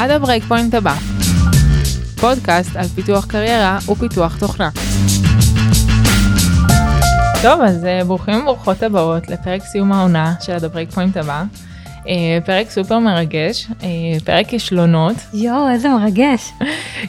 עד ה break point הבא. פודקאסט על פיתוח קריירה ופיתוח תוכנה. טוב, אז אה, ברוכים וברוכות הבאות לפרק סיום העונה של עד ה break point הבא. אה, פרק סופר מרגש, אה, פרק כישלונות. יואו, איזה מרגש.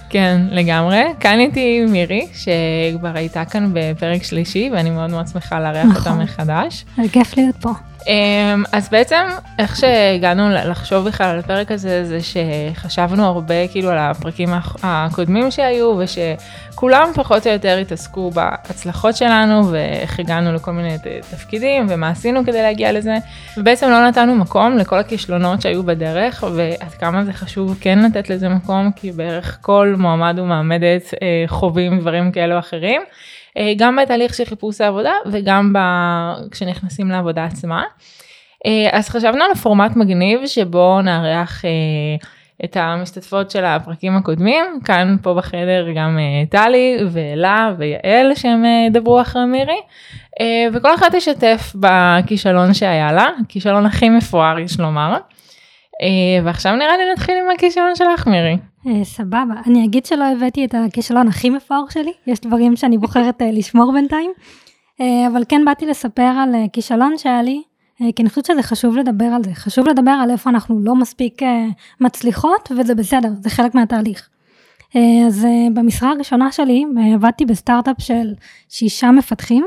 כן, לגמרי. כאן איתי מירי, שכבר הייתה כאן בפרק שלישי, ואני מאוד מאוד שמחה לארח אותה נכון. מחדש. כיף להיות פה. אמ, אז בעצם איך שהגענו לחשוב בכלל על הפרק הזה זה שחשבנו הרבה כאילו על הפרקים הקודמים שהיו ושכולם פחות או יותר התעסקו בהצלחות שלנו ואיך הגענו לכל מיני תפקידים ומה עשינו כדי להגיע לזה ובעצם לא נתנו מקום לכל הכישלונות שהיו בדרך ועד כמה זה חשוב כן לתת לזה מקום כי בערך כל מועמד ומועמדת אה, חווים דברים כאלו או אחרים. אה, גם בתהליך של חיפוש העבודה וגם ב... כשנכנסים לעבודה עצמה. אה, אז חשבנו על פורמט מגניב שבו נארח אה, את המשתתפות של הפרקים הקודמים, כאן פה בחדר גם טלי ואלה ויעל שהם ידברו אחרי מירי, וכל אחת תשתף בכישלון שהיה לה, הכישלון הכי מפואר יש לומר. אה, ועכשיו נראה לי נתחיל עם הכישלון שלך מירי. אה, סבבה. אני אגיד שלא הבאתי את הכישלון הכי מפואר שלי, יש דברים שאני בוחרת אה, לשמור בינתיים, אבל כן באתי לספר על כישלון שהיה לי, כי אני חושבת שזה חשוב לדבר על זה. חשוב לדבר על איפה אנחנו לא מספיק מצליחות, וזה בסדר, זה חלק מהתהליך. אז במשרה הראשונה שלי עבדתי בסטארט-אפ של שישה מפתחים,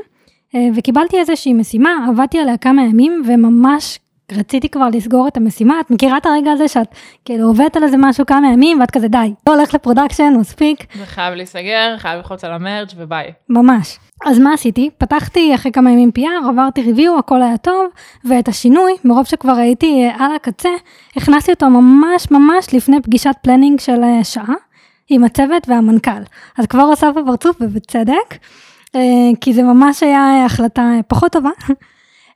וקיבלתי איזושהי משימה, עבדתי עליה כמה ימים, וממש רציתי כבר לסגור את המשימה. את מכירה את הרגע הזה שאת כאילו עובדת על איזה משהו כמה ימים, ואת כזה די, לא הולך ל production, מספיק, זה חייב להיסגר, חייב ללחוץ על ה merge וביי. ממש. אז מה עשיתי? פתחתי אחרי כמה ימים PR, עברתי review, הכל היה טוב, ואת השינוי, מרוב שכבר הייתי אה, על הקצה, הכנסתי אותו ממש ממש לפני פגישת planning של אה, שעה, עם הצוות והמנכ"ל. אז כבר עושה פה פרצוף, ובצדק, אה, כי זה ממש היה החלטה פחות טובה.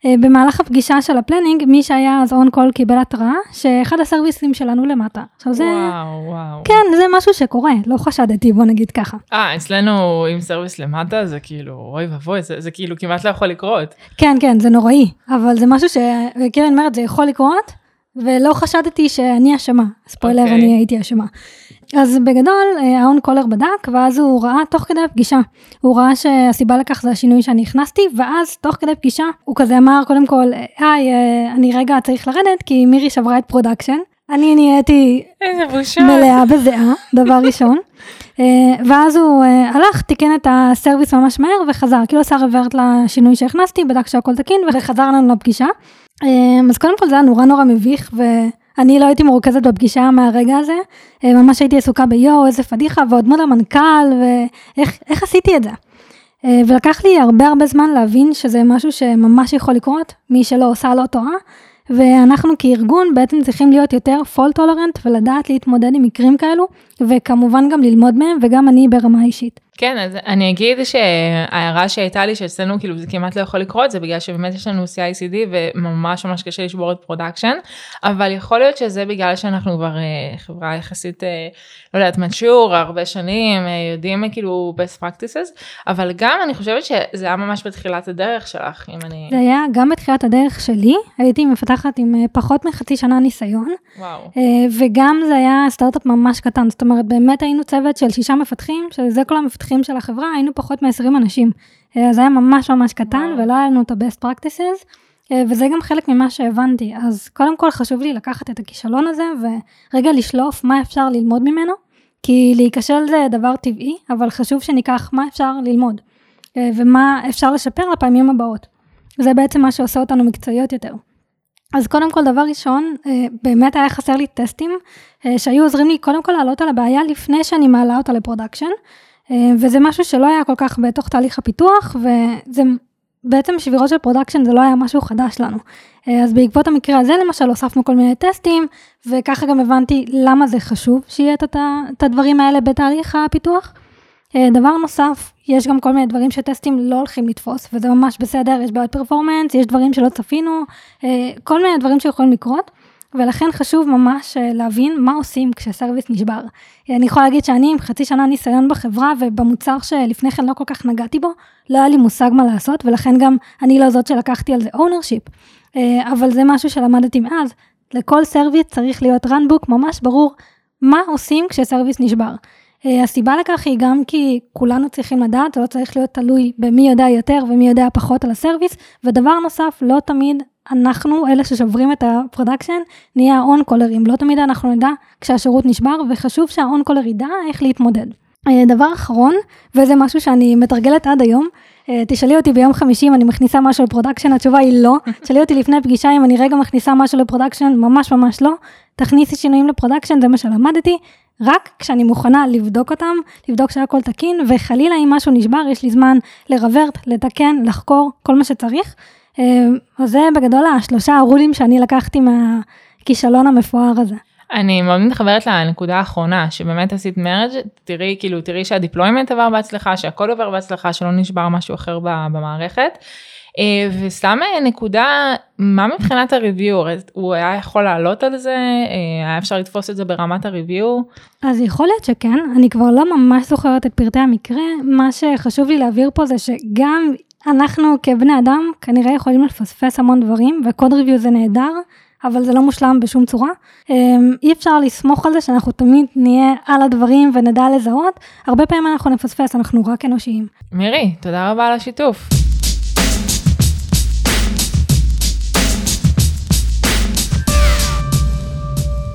אה, במהלך הפגישה של ה planning, מי שהיה אז on call קיבל התראה, שאחד הסרוויסים שלנו למטה. עכשיו זה... וואו וואו. כן, זה משהו שקורה, לא חשדתי, בוא נגיד ככה. אה, אצלנו עם service למטה זה כאילו, אוי ואבוי, זה, זה כאילו כמעט לא יכול לקרות. כן, כן, זה נוראי, אבל זה משהו שקרן אומרת, זה יכול לקרות, ולא חשדתי שאני אשמה. ספוילר, אוקיי. אני הייתי אשמה. אז בגדול, אה, ה on caller בדק, ואז הוא ראה תוך כדי הפגישה, הוא ראה שהסיבה לכך זה השינוי שאני הכנסתי, ואז תוך כדי פגישה, הוא כזה אמר, קודם כל, היי, אה, אני רגע צריך לרדת, כי מירי שברה את production. אני נהייתי. מלאה בזיעה, דבר ראשון. אה, ואז הוא אה, הלך, תיקן את ה service ממש מהר וחזר, כאילו עשה revert לשינוי שהכנסתי, בדק שהכל תקין וחזר לנו לפגישה. אה, אז קודם כל זה היה נורא נורא מביך ואני לא הייתי מרוכזת בפגישה מהרגע הזה, אה, ממש הייתי עסוקה ביואו, איזה פדיחה, ועוד מול המנכ"ל, ואיך איך עשיתי את זה. אה, ולקח לי הרבה הרבה זמן להבין שזה משהו שממש יכול לקרות, מי שלא עושה לא טועה, ואנחנו כארגון בעצם צריכים להיות יותר fault tolerant ולדעת להתמודד עם מקרים כאלו, וכמובן גם ללמוד מהם, וגם אני ברמה אישית. כן, אז אני אגיד שההערה שהייתה לי שאצלנו כאילו זה כמעט לא יכול לקרות, זה בגלל שבאמת יש לנו CICD וממש ממש קשה לשבור את production, אבל יכול להיות שזה בגלל שאנחנו כבר אה, חברה יחסית, אה, לא יודעת, mature, הרבה שנים, אה, יודעים אה, כאילו best practices, אבל גם אני חושבת שזה היה ממש בתחילת הדרך שלך, אם אני... זה היה גם בתחילת הדרך שלי, הייתי מפתחת עם אה, פחות מחצי שנה ניסיון, וואו. אה, וגם זה היה סטארט-אפ ממש קטן, זאת אומרת באמת היינו צוות של שישה מפתחים, שזה כל המפתחים של החברה, היינו פחות מ-20 אנשים. אה, זה היה ממש ממש קטן, וואו. ולא היה לנו את ה-best practices, אה, וזה גם חלק ממה שהבנתי. אז קודם כל חשוב לי לקחת את הכישלון הזה, ורגע לשלוף מה אפשר ללמוד ממנו, כי להיכשל זה דבר טבעי, אבל חשוב שניקח מה אפשר ללמוד, אה, ומה אפשר לשפר לפעמים הבאות. זה בעצם מה שעושה אותנו מקצועיות יותר. אז קודם כל, דבר ראשון, באמת היה חסר לי טסטים שהיו עוזרים לי קודם כל לעלות על הבעיה לפני שאני מעלה אותה ל production, וזה משהו שלא היה כל כך בתוך תהליך הפיתוח, וזה בעצם שבירות של production זה לא היה משהו חדש לנו. אה, אז בעקבות המקרה הזה למשל הוספנו כל מיני טסטים, וככה גם הבנתי למה זה חשוב שיהיה את, את הדברים האלה בתהליך הפיתוח. אה, דבר נוסף, יש גם כל מיני דברים שטסטים לא הולכים לתפוס, וזה ממש בסדר, יש בעיות performance, יש דברים שלא צפינו, אה, כל מיני דברים שיכולים לקרות, ולכן חשוב ממש אה, להבין מה עושים כש service נשבר. אה, אני יכולה להגיד שאני עם חצי שנה ניסיון בחברה, ובמוצר שלפני כן לא כל כך נגעתי בו, לא היה לי מושג מה לעשות, ולכן גם אני לא זאת שלקחתי על זה ownership. אבל זה משהו שלמדתי מאז, לכל service צריך להיות runbook ממש ברור מה עושים כש service נשבר. אה, הסיבה לכך היא גם כי כולנו צריכים לדעת, זה לא צריך להיות תלוי במי יודע יותר ומי יודע פחות על ה service, ודבר נוסף, לא תמיד אנחנו, אלה ששוברים את ה production, נהיה ה on caller ים, לא תמיד אנחנו נדע כשהשירות נשבר, וחשוב שה on caller ידע איך להתמודד. אה, דבר אחרון, וזה משהו שאני מתרגלת עד היום, אה, תשאלי אותי ביום חמישי אם אני מכניסה משהו ל production, התשובה היא לא. תשאלי אותי לפני פגישה אם אני רגע מכניסה משהו ל production, ממש ממש לא. תכניסי שינויים ל production, זה מה שלמדתי. רק כשאני מוכנה לבדוק אותם, לבדוק שהכל תקין, וחלילה אם משהו נשבר, יש לי זמן ל revert, לתקן, לחקור, כל מה שצריך. אה, אז זה בגדול השלושה הרולים שאני לקחתי מהכישלון המפואר הזה. אני מאוד מתחברת לנקודה האחרונה, שבאמת עשית מרג', תראי, כאילו, תראי שהדיפלוימנט עבר בהצלחה, שהכל עובר בהצלחה, שלא נשבר משהו אחר במערכת. אה, וסתם אה, נקודה, מה מבחינת הריוויור? הוא היה יכול לעלות על זה? אה, היה אפשר לתפוס את זה ברמת הריוויור? אז יכול להיות שכן, אני כבר לא ממש זוכרת את פרטי המקרה. מה שחשוב לי להבהיר פה זה שגם אנחנו כבני אדם כנראה יכולים לפספס המון דברים, וקוד ריוויו זה נהדר. אבל זה לא מושלם בשום צורה. אי אפשר לסמוך על זה שאנחנו תמיד נהיה על הדברים ונדע לזהות. הרבה פעמים אנחנו נפספס, אנחנו רק אנושיים. מירי, תודה רבה על השיתוף.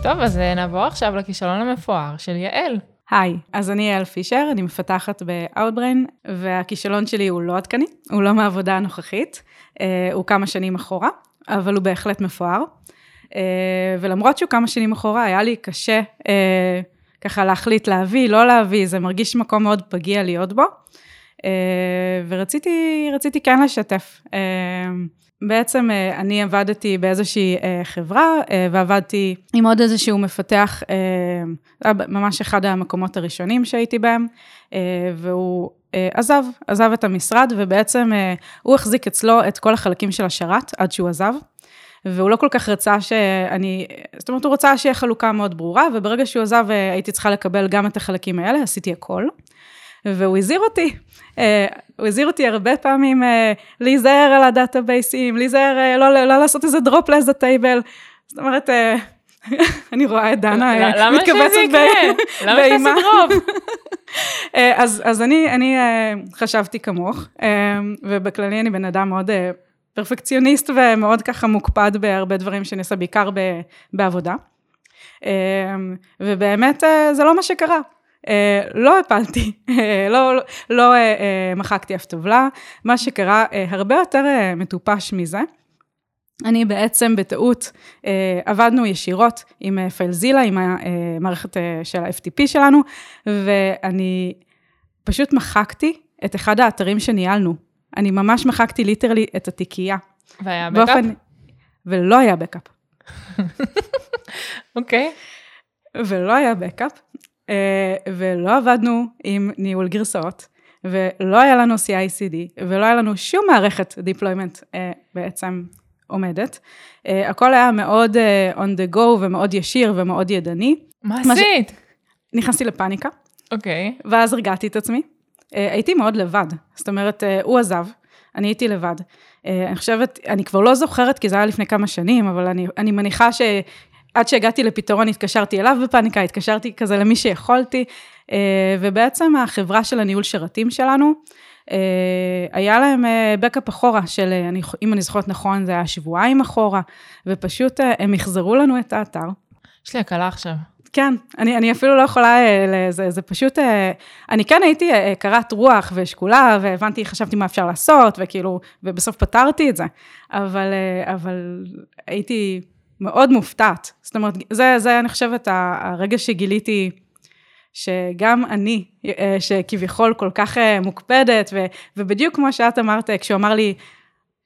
טוב, אז אה, נעבור עכשיו לכישלון המפואר של יעל. היי, אז אני יעל פישר, אני מפתחת ב-Outbrain, והכישלון שלי הוא לא עדכני, הוא לא מהעבודה הנוכחית, אה, הוא כמה שנים אחורה, אבל הוא בהחלט מפואר. אה, ולמרות שהוא כמה שנים אחורה, היה לי קשה ככה להחליט להביא, לא להביא, זה מרגיש מקום מאוד פגיע להיות בו. ורציתי כן לשתף. בעצם אה, אני עבדתי באיזושהי אה, חברה אה, ועבדתי עם עוד איזשהו מפתח, ממש אחד המקומות הראשונים שהייתי בהם, והוא עזב, עזב את המשרד ובעצם הוא החזיק אצלו את כל החלקים של השרת עד שהוא עזב. והוא לא כל כך רצה שאני, זאת אומרת, הוא רצה שיהיה חלוקה מאוד ברורה, וברגע שהוא עזב הייתי צריכה לקבל גם את החלקים האלה, עשיתי הכל. והוא הזהיר אותי, אה, הוא הזהיר אותי הרבה פעמים אה, להיזהר על הדאטאבייסים, להיזהר, אה, לא, לא לעשות איזה drop לאיזה table. זאת אומרת, אני רואה את דנה מתכווצת באימה. למה שזה דרופ? אז, אז אני, אני חשבתי כמוך, ובכללי אני בן אדם מאוד פרפקציוניסט ומאוד ככה מוקפד בהרבה דברים שאני עושה, בעיקר בעבודה. ובאמת זה לא מה שקרה. אה, לא הפלתי, אה, לא, לא אה, מחקתי אף טבלה, מה שקרה הרבה יותר מטופש מזה. אני בעצם בטעות, עבדנו ישירות עם FileZilla, עם המערכת של ה-FTP שלנו, ואני פשוט מחקתי את אחד האתרים שניהלנו. אני ממש מחקתי literally את התיקייה. והיה backup? באופן... ולא היה backup. אוקיי. okay. ולא היה backup, אה, ולא עבדנו עם ניהול גרסאות, ולא היה לנו CI/CD, ולא היה לנו שום מערכת deployment אה, בעצם עומדת. אה, הכל היה מאוד on the go ומאוד ישיר ומאוד ידני. מה עשית? ש... נכנסתי לפאניקה. אוקיי. Okay. ואז הרגעתי את עצמי. הייתי מאוד לבד, זאת אומרת, הוא עזב, אני הייתי לבד. אני חושבת, אני כבר לא זוכרת, כי זה היה לפני כמה שנים, אבל אני, אני מניחה ש... עד שהגעתי לפתרון התקשרתי אליו בפאניקה, התקשרתי כזה למי שיכולתי, אה, ובעצם החברה של הניהול שרתים שלנו, אה, היה להם בקאפ אה, אחורה של, אם אני זוכרת נכון, זה היה שבועיים אחורה, ופשוט הם יחזרו לנו את האתר. יש לי הקלה עכשיו. כן, אני, אני אפילו לא יכולה, זה, זה פשוט, אני כן הייתי קרת רוח ושקולה, והבנתי, חשבתי מה אפשר לעשות, וכאילו, ובסוף פתרתי את זה, אבל, אבל הייתי מאוד מופתעת. זאת אומרת, זה, זה אני חושבת הרגע שגיליתי שגם אני, אה, שכביכול כל כך אה, מוקפדת, ו, ובדיוק כמו שאת אמרת, כשהוא אמר לי,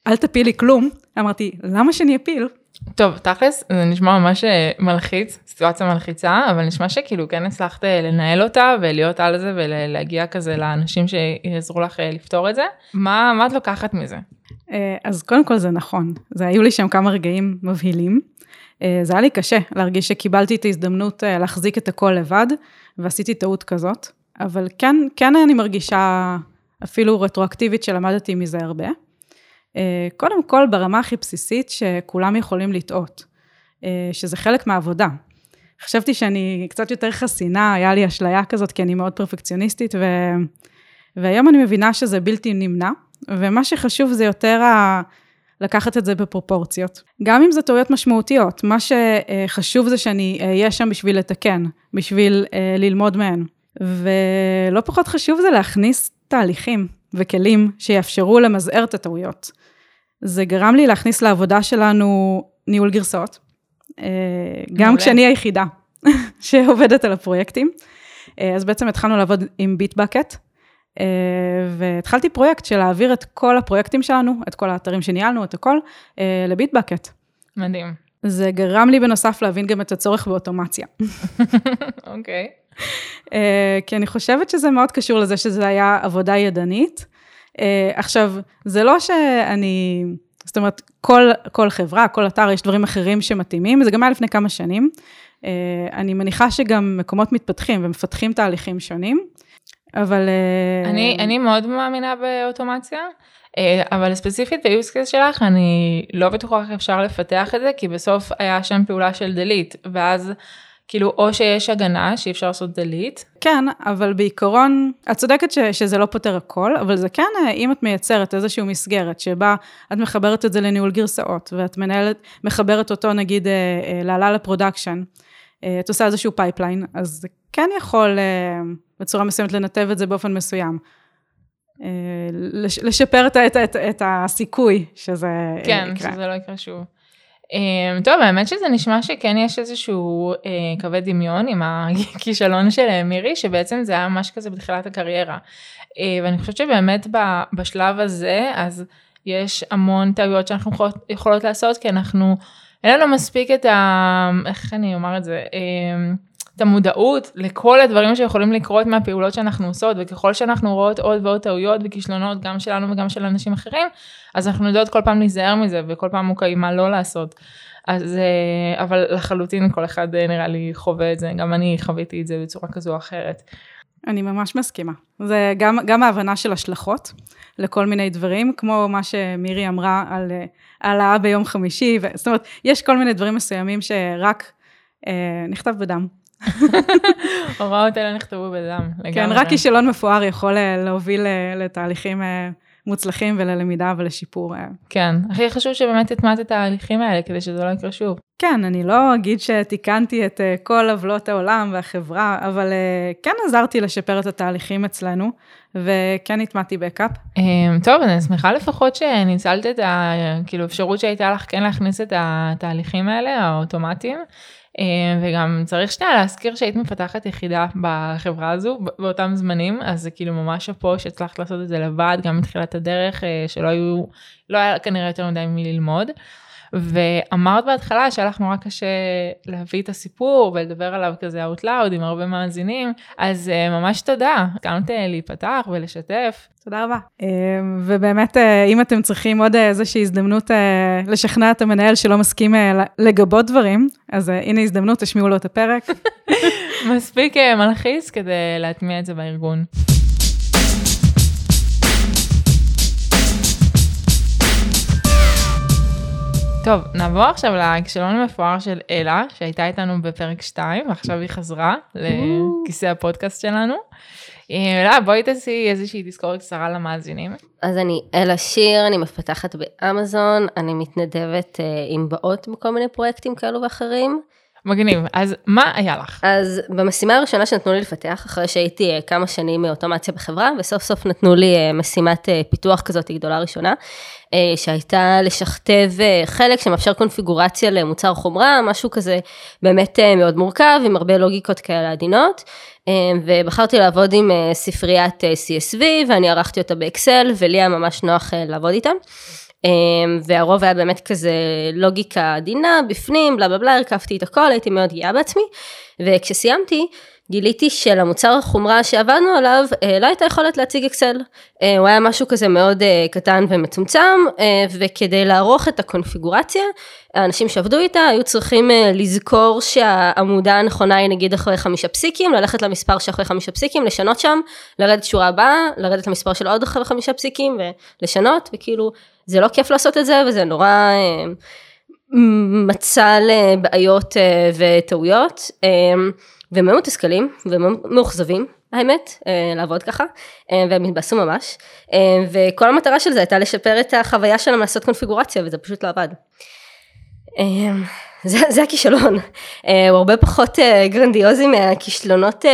אל תפילי כלום, אמרתי, למה שאני אפיל? טוב, תכלס, זה נשמע ממש אה, מלחיץ, סיטואציה מלחיצה, אבל נשמע שכאילו כן הצלחת לנהל אותה ולהיות על זה ולהגיע כזה לאנשים שיעזרו לך לפתור את זה. מה, מה את לוקחת מזה? אז קודם כל זה נכון, זה היו לי שם כמה רגעים מבהילים. אה, זה היה לי קשה להרגיש שקיבלתי את ההזדמנות אה, להחזיק את הכל לבד, ועשיתי טעות כזאת, אבל כן, כן אני מרגישה אפילו רטרואקטיבית שלמדתי מזה הרבה. אה, קודם כל, ברמה הכי בסיסית, שכולם יכולים לטעות, שזה חלק מהעבודה. חשבתי שאני קצת יותר חסינה, היה לי אשליה כזאת, כי אני מאוד פרפקציוניסטית, ו... והיום אני מבינה שזה בלתי נמנע, ומה שחשוב זה יותר ה... לקחת את זה בפרופורציות. גם אם זה טעויות משמעותיות, מה שחשוב זה שאני אהיה שם בשביל לתקן, בשביל אה, ללמוד מהן. ולא פחות חשוב זה להכניס תהליכים וכלים שיאפשרו למזער את הטעויות. זה גרם לי להכניס לעבודה שלנו ניהול גרסאות, אה, גם מעולה. כשאני היחידה שעובדת על הפרויקטים. אה, אז בעצם התחלנו לעבוד עם ביטבקט, אה, והתחלתי פרויקט של להעביר את כל הפרויקטים שלנו, את כל האתרים שניהלנו, את הכל, לביטבקט. מדהים. זה גרם לי בנוסף להבין גם את הצורך באוטומציה. אוקיי. okay. כי אני חושבת שזה מאוד קשור לזה שזה היה עבודה ידנית. עכשיו, זה לא שאני... זאת אומרת, כל, כל חברה, כל אתר, יש דברים אחרים שמתאימים, זה גם היה לפני כמה שנים. אה, אני מניחה שגם מקומות מתפתחים ומפתחים תהליכים שונים, אבל... אה, אני, אני מאוד מאמינה באוטומציה, אה, אבל ספציפית ב-use case שלך, אני לא בטוחה איך אפשר לפתח את זה, כי בסוף היה שם פעולה של delete, ואז כאילו, או שיש הגנה שאי אפשר לעשות delete. כן, אבל בעיקרון, את צודקת ש, שזה לא פותר הכל, אבל זה כן, אה, אם את מייצרת איזושהי מסגרת שבה את מחברת את זה לניהול גרסאות, ואת מנהלת, מחברת אותו נגיד לעלה אה, ל production, אה, את עושה איזשהו pipeline, אז זה כן יכול בצורה מסוימת לנתב את זה באופן מסוים. לשפר את, את, את, את הסיכוי שזה כן, יקרה. כן, שזה לא יקרה שוב. Um, טוב, האמת שזה נשמע שכן יש איזשהו uh, קווי דמיון עם הכישלון של מירי, שבעצם זה היה ממש כזה בתחילת הקריירה. Uh, ואני חושבת שבאמת בשלב הזה, אז יש המון טעויות שאנחנו יכולות, יכולות לעשות, כי אנחנו, אין לנו מספיק את ה... איך אני אומר את זה? Uh, את המודעות לכל הדברים שיכולים לקרות מהפעולות שאנחנו עושות, וככל שאנחנו רואות עוד ועוד טעויות וכישלונות, גם שלנו וגם של אנשים אחרים, אז אנחנו יודעות כל פעם להיזהר מזה, וכל פעם מוקעים מה לא לעשות. אז, אה, אבל לחלוטין כל אחד אה, נראה לי חווה את זה, גם אני חוויתי את זה בצורה כזו או אחרת. אני ממש מסכימה. זה גם, גם ההבנה של השלכות לכל מיני דברים, כמו מה שמירי אמרה על אה, העלאה ביום חמישי, ו... זאת אומרת, יש כל מיני דברים מסוימים שרק אה, נכתב בדם. הוראות האלה נכתבו בדם, לגמרי. כן, רק כישלון מפואר יכול אה, להוביל אה, לתהליכים אה, מוצלחים וללמידה ולשיפור. כן, הכי חשוב שבאמת הטמעת את ההליכים האלה כדי שזה לא יקרה שוב. כן, אני לא אגיד שתיקנתי את כל עוולות העולם והחברה, אבל כן עזרתי לשפר את התהליכים אצלנו, וכן הטמעתי בקאפ. טוב, אני שמחה לפחות שניצלת את האפשרות כאילו, שהייתה לך כן להכניס את התהליכים האלה, האוטומטיים. אה, וגם צריך שנייה להזכיר שהיית מפתחת יחידה בחברה הזו באותם זמנים, אז זה כאילו ממש שאפו שהצלחת לעשות את זה לבד, גם מתחילת הדרך, אה, שלא היו, לא היה כנראה יותר מדי מללמוד. ואמרת בהתחלה שהיה לך נורא קשה להביא את הסיפור ולדבר עליו כזה out loud עם הרבה מאזינים, אז uh, ממש תודה, הסכמת להיפתח ולשתף. תודה רבה. Uh, ובאמת, אם אתם צריכים עוד איזושהי הזדמנות לשכנע את המנהל שלא מסכים לגבות דברים, אז הנה הזדמנות, תשמיעו לו את הפרק. מספיק מלחיץ כדי להטמיע את זה בארגון. טוב, נעבור עכשיו לכישלון המפואר של אלה, שהייתה איתנו בפרק 2, ועכשיו היא חזרה לכיסא הפודקאסט שלנו. אלה, בואי תעשי איזושהי תזכורת קצרה למאזינים. אז אני אלה שיר, אני מפתחת באמזון, אני מתנדבת אה, עם באות בכל מיני פרויקטים כאלו ואחרים. מגניב, אז מה היה לך? אז במשימה הראשונה שנתנו לי לפתח, אחרי שהייתי אה, כמה שנים מאוטומציה בחברה, וסוף סוף נתנו לי אה, משימת אה, פיתוח כזאת גדולה ראשונה, שהייתה לשכתב חלק שמאפשר קונפיגורציה למוצר חומרה, משהו כזה באמת מאוד מורכב, עם הרבה לוגיקות כאלה עדינות, ובחרתי לעבוד עם ספריית CSV, ואני ערכתי אותה באקסל, ולי היה ממש נוח לעבוד איתה. אמ, והרוב היה באמת כזה לוגיקה עדינה בפנים, בלה בלה בלה, הרכבתי את הכל, הייתי מאוד גאה בעצמי, וכשסיימתי, גיליתי שלמוצר החומרה שעבדנו עליו אה, לא הייתה יכולת להציג אקסל. אה, הוא היה משהו כזה מאוד אה, קטן ומצומצם, וכדי לערוך את הקונפיגורציה, האנשים שעבדו איתה היו צריכים לזכור שהעמודה הנכונה היא נגיד אחרי חמישה פסיקים, ללכת למספר שאחרי חמישה פסיקים, לשנות שם, לרדת שורה הבאה, לרדת למספר של עוד אחרי חמישה פסיקים ולשנות, וכאילו זה לא כיף לעשות את זה וזה נורא מצע לבעיות אה, וטעויות, אה, והם היו מתוסכלים והם מאוכזבים. האמת, אה, לעבוד ככה, והם התבאסו ממש, וכל המטרה של זה הייתה לשפר את החוויה שלהם לעשות קונפיגורציה, וזה פשוט לא עבד. זה, זה הכישלון, הוא הרבה פחות גרנדיוזי מהכישלונות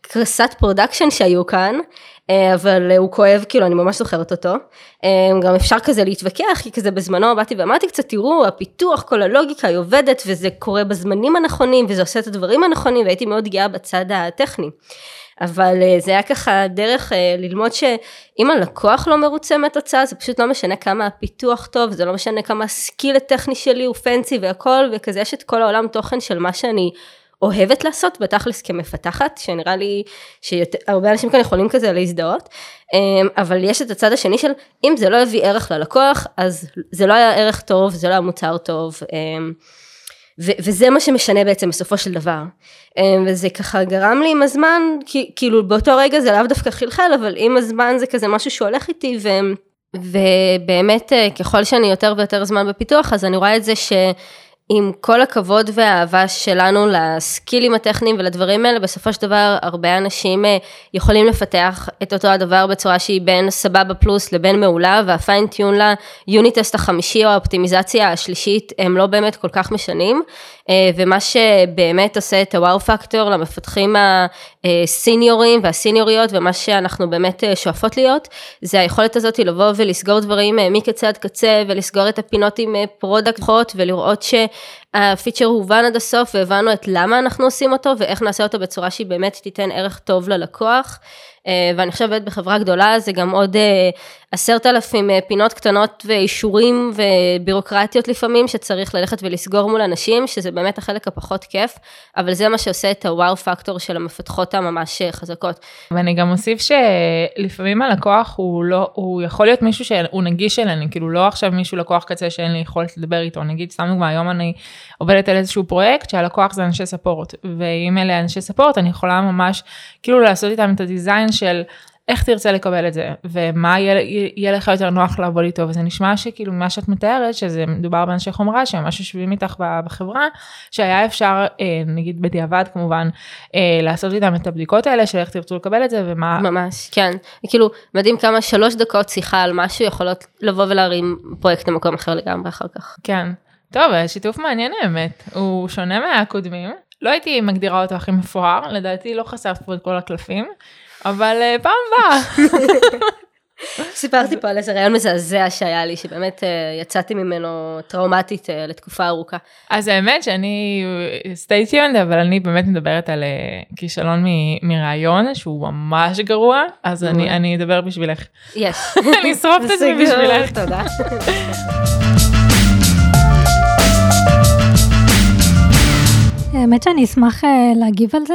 קרסת production שהיו כאן, אה, אבל הוא כואב, כאילו אני ממש זוכרת אותו. אה, גם אפשר כזה להתווכח, כי כזה בזמנו באתי ואמרתי קצת, תראו, הפיתוח, כל הלוגיקה היא עובדת, וזה קורה בזמנים הנכונים, וזה עושה את הדברים הנכונים, והייתי מאוד גאה בצד הטכני. אבל אה, זה היה ככה דרך ללמוד שאם הלקוח לא מרוצה מהתוצאה, זה פשוט לא משנה כמה הפיתוח טוב, זה לא משנה כמה הסקיל הטכני שלי הוא פנסי והכל, וכזה יש את כל העולם תוכן של מה שאני אוהבת לעשות בתכלס כמפתחת, שנראה לי שהרבה אנשים כאן יכולים כזה להזדהות, אמ, אבל יש את הצד השני של אם זה לא יביא ערך ללקוח, אז זה לא היה ערך טוב, זה לא היה מוצר טוב, אמ, ו- וזה מה שמשנה בעצם בסופו של דבר. אמ, וזה ככה גרם לי עם הזמן, כאילו באותו רגע זה לאו דווקא חלחל, אבל עם הזמן זה כזה משהו שהולך איתי, ו... ובאמת אה, ככל שאני יותר ויותר זמן בפיתוח, אז אני רואה את זה ש... עם כל הכבוד והאהבה שלנו לסקילים הטכניים ולדברים האלה, בסופו של דבר הרבה אנשים אה, יכולים לפתח את אותו הדבר בצורה שהיא בין סבבה פלוס לבין מעולה, והפיינטיון ליוניטסט החמישי או האופטימיזציה השלישית הם לא באמת כל כך משנים, אה, ומה שבאמת עושה את ה wow factor למפתחים הסיניורים והסיניוריות ומה שאנחנו באמת אה, שואפות להיות, זה היכולת הזאת לבוא ולסגור דברים מקצה עד קצה ולסגור את הפינות עם product ולראות ש... הפיצ'ר הובן עד הסוף והבנו את למה אנחנו עושים אותו ואיך נעשה אותו בצורה שהיא באמת תיתן ערך טוב ללקוח. אה, ואני חושבת בחברה גדולה זה גם עוד אה, עשרת אלפים אה, פינות קטנות ואישורים ובירוקרטיות לפעמים שצריך ללכת ולסגור מול אנשים, שזה באמת החלק הפחות כיף, אבל זה מה שעושה את הוואו פקטור של המפתחות הממש חזקות. ואני גם אוסיף שלפעמים הלקוח הוא לא, הוא יכול להיות מישהו שהוא נגיש אלינו, כאילו לא עכשיו מישהו לקוח קצה שאין לי יכולת לדבר איתו, נגיד סתם דוגמא, היום אני עובדת על איזשהו פרויקט שהלקוח זה אנשי ספורט, ואם אלה אנשי ספורט אני יכולה ממש כאילו לעשות איתם את הדיזיין של איך תרצה לקבל את זה, ומה יהיה, יהיה לך יותר נוח לעבוד איתו, וזה נשמע שכאילו מה שאת מתארת, שזה מדובר באנשי חומרה שממש יושבים איתך בחברה, שהיה אפשר, אה, נגיד בדיעבד כמובן, אה, לעשות איתם את הבדיקות האלה של איך תרצו לקבל את זה, ומה... ממש, כן. כאילו, מדהים כמה שלוש דקות שיחה על משהו יכולות לבוא ולהרים פרויקט למקום אחר לגמרי אחר כך. כן. טוב, שיתוף מעניין האמת, הוא שונה מהקודמים. לא הייתי מגדירה אותו הכי מפואר, לדעתי לא חשפת פה את כל הקלפים, אבל uh, פעם הבאה. סיפרתי פה על איזה רעיון מזעזע שהיה לי, שבאמת uh, יצאתי ממנו טראומטית uh, לתקופה ארוכה. אז האמת שאני stay tuned, אבל אני באמת מדברת על כישלון מרעיון שהוא ממש גרוע, אז אני, אני אדבר בשבילך. יש. אני אשרוף את עצמי בשבילך. תודה. האמת שאני אשמח להגיב על זה.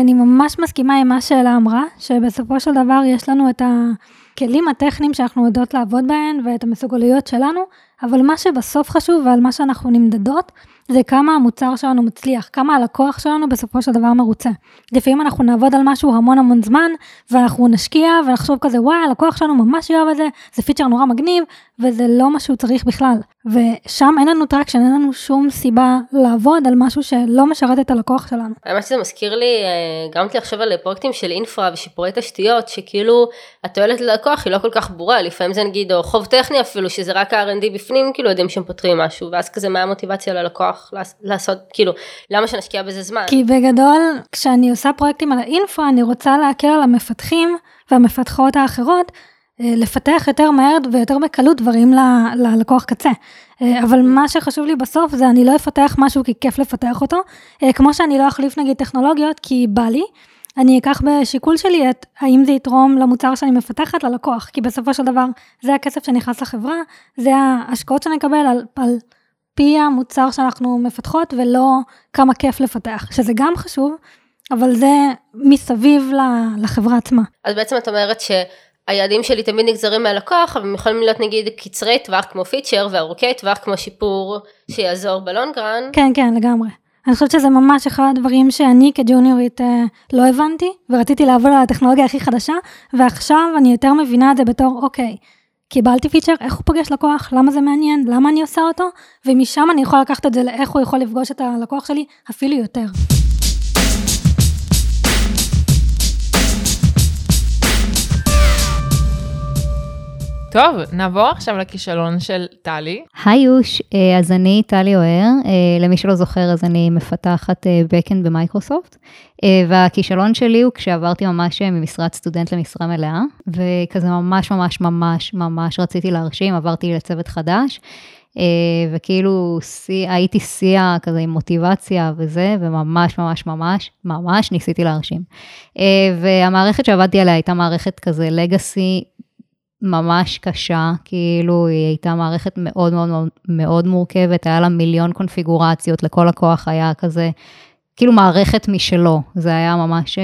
אני ממש מסכימה עם מה שאלה אמרה, שבסופו של דבר יש לנו את הכלים הטכניים שאנחנו יודעות לעבוד בהם ואת המסוגלויות שלנו, אבל מה שבסוף חשוב ועל מה שאנחנו נמדדות, זה כמה המוצר שלנו מצליח, כמה הלקוח שלנו בסופו של דבר מרוצה. לפעמים אנחנו נעבוד על משהו המון המון זמן, ואנחנו נשקיע ונחשוב כזה, וואי, הלקוח שלנו ממש יאהב את זה, זה פיצ'ר נורא מגניב, וזה לא מה שהוא צריך בכלל. ושם אין לנו traction, אין לנו שום סיבה לעבוד על משהו שלא משרת את הלקוח שלנו. האמת שזה מזכיר לי, אה, גם אותי לחשוב על פרויקטים של infra ושיפורי תשתיות, שכאילו התועלת ללקוח היא לא כל כך ברורה, לפעמים זה נגיד, או חוב טכני אפילו, שזה רק ה-R&D בפנים, כאילו יודעים שהם פותרים משהו, ואז כזה מה המוטיבציה ללקוח לעשות, כאילו, למה שנשקיע בזה זמן? כי בגדול, כשאני עושה פרויקטים על האינפרה, אני רוצה להקל על המפתחים והמפתחות האחרות, אה, לפתח יותר מהר ויותר בקלות דברים ללקוח קצה. אה, אבל מה שחשוב לי בסוף זה אני לא אפתח משהו כי כיף לפתח אותו, אה, כמו שאני לא אחליף נגיד טכנולוגיות כי בא לי, אני אקח בשיקול שלי את האם זה יתרום למוצר שאני מפתחת ללקוח, כי בסופו של דבר זה הכסף שנכנס לחברה, זה ההשקעות שאני אקבל על, על פי המוצר שאנחנו מפתחות ולא כמה כיף לפתח, שזה גם חשוב, אבל זה מסביב לחברה עצמה. אז בעצם את אומרת ש... היעדים שלי תמיד נגזרים מהלקוח, אבל הם יכולים להיות נגיד קצרי טווח כמו פיצ'ר וארוכי טווח כמו שיפור שיעזור בלונגרן. כן, כן, לגמרי. אני חושבת שזה ממש אחד הדברים שאני כג'וניורית אה, לא הבנתי, ורציתי לעבוד על הטכנולוגיה הכי חדשה, ועכשיו אני יותר מבינה את זה בתור, אוקיי, קיבלתי פיצ'ר, איך הוא פוגש לקוח, למה זה מעניין, למה אני עושה אותו, ומשם אני יכולה לקחת את זה לאיך הוא יכול לפגוש את הלקוח שלי, אפילו יותר. טוב, נעבור עכשיו לכישלון של טלי. היי יוש, אה, אז אני טלי אוהר, אה, למי שלא זוכר אז אני מפתחת אה, backend במייקרוסופט, והכישלון שלי הוא כשעברתי ממש ממשרת סטודנט למשרה מלאה, וכזה ממש ממש ממש ממש רציתי להרשים, עברתי לצוות חדש. וכאילו הייתי שיא כזה עם מוטיבציה וזה, וממש ממש ממש ממש ניסיתי להרשים. והמערכת שעבדתי עליה הייתה מערכת כזה לגאסי ממש קשה, כאילו היא הייתה מערכת מאוד מאוד מאוד, מורכבת, היה לה מיליון קונפיגורציות, לכל לקוח היה כזה, כאילו מערכת משלו, זה היה ממש,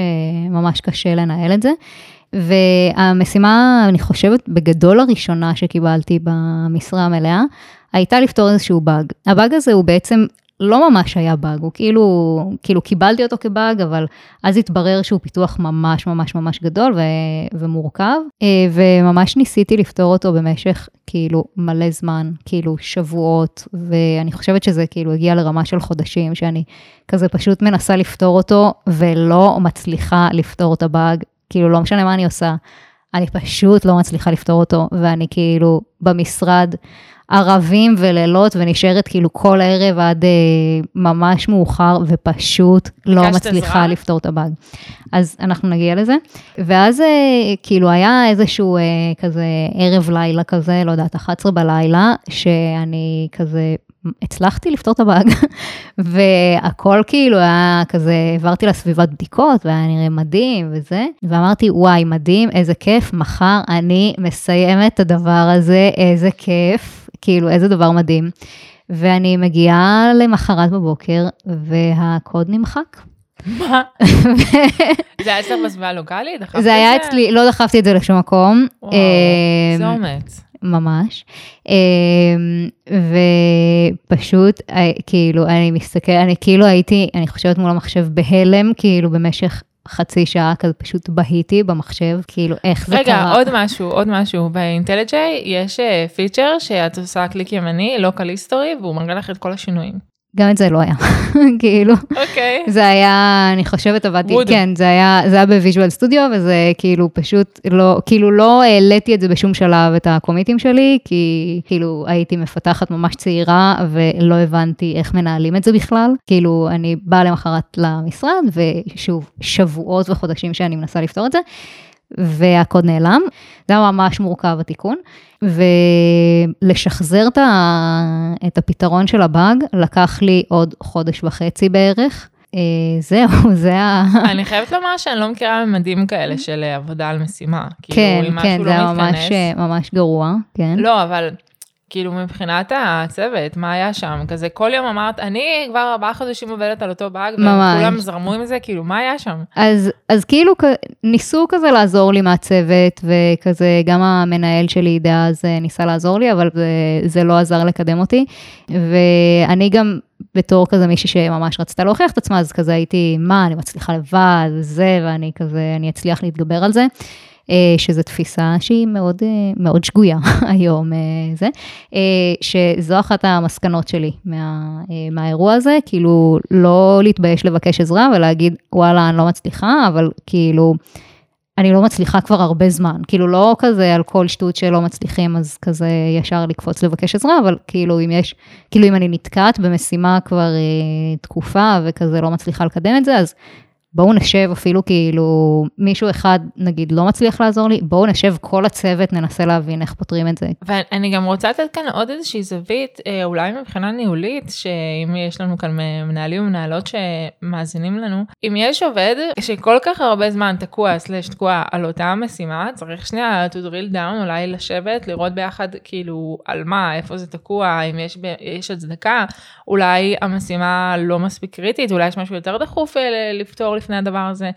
ממש קשה לנהל את זה. והמשימה, אני חושבת, בגדול הראשונה שקיבלתי במשרה המלאה, הייתה לפתור איזשהו באג. הבאג הזה הוא בעצם לא ממש היה באג, הוא כאילו, כאילו קיבלתי אותו כבאג, אבל אז התברר שהוא פיתוח ממש ממש ממש גדול ו, ומורכב, אה, וממש ניסיתי לפתור אותו במשך כאילו מלא זמן, כאילו שבועות, ואני חושבת שזה כאילו הגיע לרמה של חודשים, שאני כזה פשוט מנסה לפתור אותו, ולא מצליחה לפתור את הבאג, כאילו לא משנה מה אני עושה, אני פשוט לא מצליחה לפתור אותו, ואני כאילו במשרד. ערבים ולילות, ונשארת כאילו כל ערב עד אה, ממש מאוחר, ופשוט לא מצליחה עזרה. לפתור את הבאג. אז אנחנו נגיע לזה. ואז אה, כאילו היה איזשהו אה, כזה ערב לילה כזה, לא יודעת, 11 בלילה, שאני כזה הצלחתי לפתור את הבאג, והכל כאילו היה כזה, העברתי לסביבת בדיקות, והיה נראה מדהים וזה, ואמרתי, וואי, מדהים, איזה כיף, מחר אני מסיימת את הדבר הזה, איזה כיף. כאילו, איזה דבר מדהים. ואני מגיעה למחרת בבוקר, והקוד נמחק. מה? זה היה אצלך בסביבה לוקאלית? זה היה אצלי, לא דחפתי את זה לשום מקום. וואו, זה אמ, אומץ. ממש. אמ, ופשוט, אה, כאילו, אני מסתכלת, אני כאילו הייתי, אני חושבת מול המחשב בהלם, כאילו, במשך חצי שעה כזה פשוט בהיתי במחשב, כאילו איך זה רגע, קרה. רגע, עוד משהו, עוד משהו, ב IntelliJ יש פיצ'ר אה, שאת עושה קליק ימני, local history, והוא מראה לך את כל השינויים. גם את זה לא היה, כאילו. אוקיי. זה היה, אני חושבת, עבדתי, ווד. כן, זה היה, זה היה ב Visual Studio, וזה כאילו פשוט לא, כאילו לא העליתי את זה בשום שלב, את הקומיטים שלי, כי כאילו הייתי מפתחת ממש צעירה, ולא הבנתי איך מנהלים את זה בכלל. כאילו, אני באה למחרת למשרד, ושוב, שבועות וחודשים שאני מנסה לפתור את זה. והקוד נעלם. זה היה ממש מורכב התיקון. ולשחזר את הפתרון של הבאג לקח לי עוד חודש וחצי בערך. אה, זהו, זה ה... אני חייבת לומר שאני לא מכירה ממדים כאלה של עבודה על משימה. כאילו, כן, כן, זה היה ממש, ממש גרוע, כן. לא, אבל כאילו מבחינת הצוות, מה היה שם? כזה כל יום אמרת, אני כבר ארבעה חודשים עובדת על אותו באג, וכולם זרמו עם זה, כאילו, מה היה שם? אז, אז כאילו ניסו כזה לעזור לי מהצוות, וכזה גם המנהל שלי דאז אה, ניסה לעזור לי, אבל זה, זה לא עזר לקדם אותי. ואני גם בתור כזה מישהי שממש רצתה להוכיח את עצמה, אז כזה הייתי, מה, אני מצליחה לבד, וזה, ואני כזה, אני אצליח להתגבר על זה. אה, שזו תפיסה שהיא מאוד, אה, מאוד שגויה היום, אה, זה, שזו אחת המסקנות שלי מה, מהאירוע הזה, כאילו לא להתבייש לבקש עזרה ולהגיד, וואלה, אני לא מצליחה, אבל כאילו, אני לא מצליחה כבר הרבה זמן, כאילו לא כזה על כל שטות שלא מצליחים, אז כזה ישר לקפוץ לבקש עזרה, אבל כאילו אם יש, כאילו אם אני נתקעת במשימה כבר תקופה וכזה לא מצליחה לקדם את זה, אז בואו נשב אפילו כאילו מישהו אחד נגיד לא מצליח לעזור לי, בואו נשב כל הצוות ננסה להבין איך פותרים את זה. ואני גם רוצה לתת כאן עוד איזושהי זווית, אה, אולי מבחינה ניהולית, שאם יש לנו כאן מנהלים ומנהלות שמאזינים לנו, אם יש עובד שכל כך הרבה זמן תקוע, סלש תקוע על אותה משימה, צריך שנייה to drill down, אולי לשבת, לראות ביחד כאילו על מה, איפה זה תקוע, אם יש, יש הצדקה, אולי המשימה לא מספיק קריטית, אולי יש משהו יותר דחוף אה, לפתור. לפני הדבר הזה.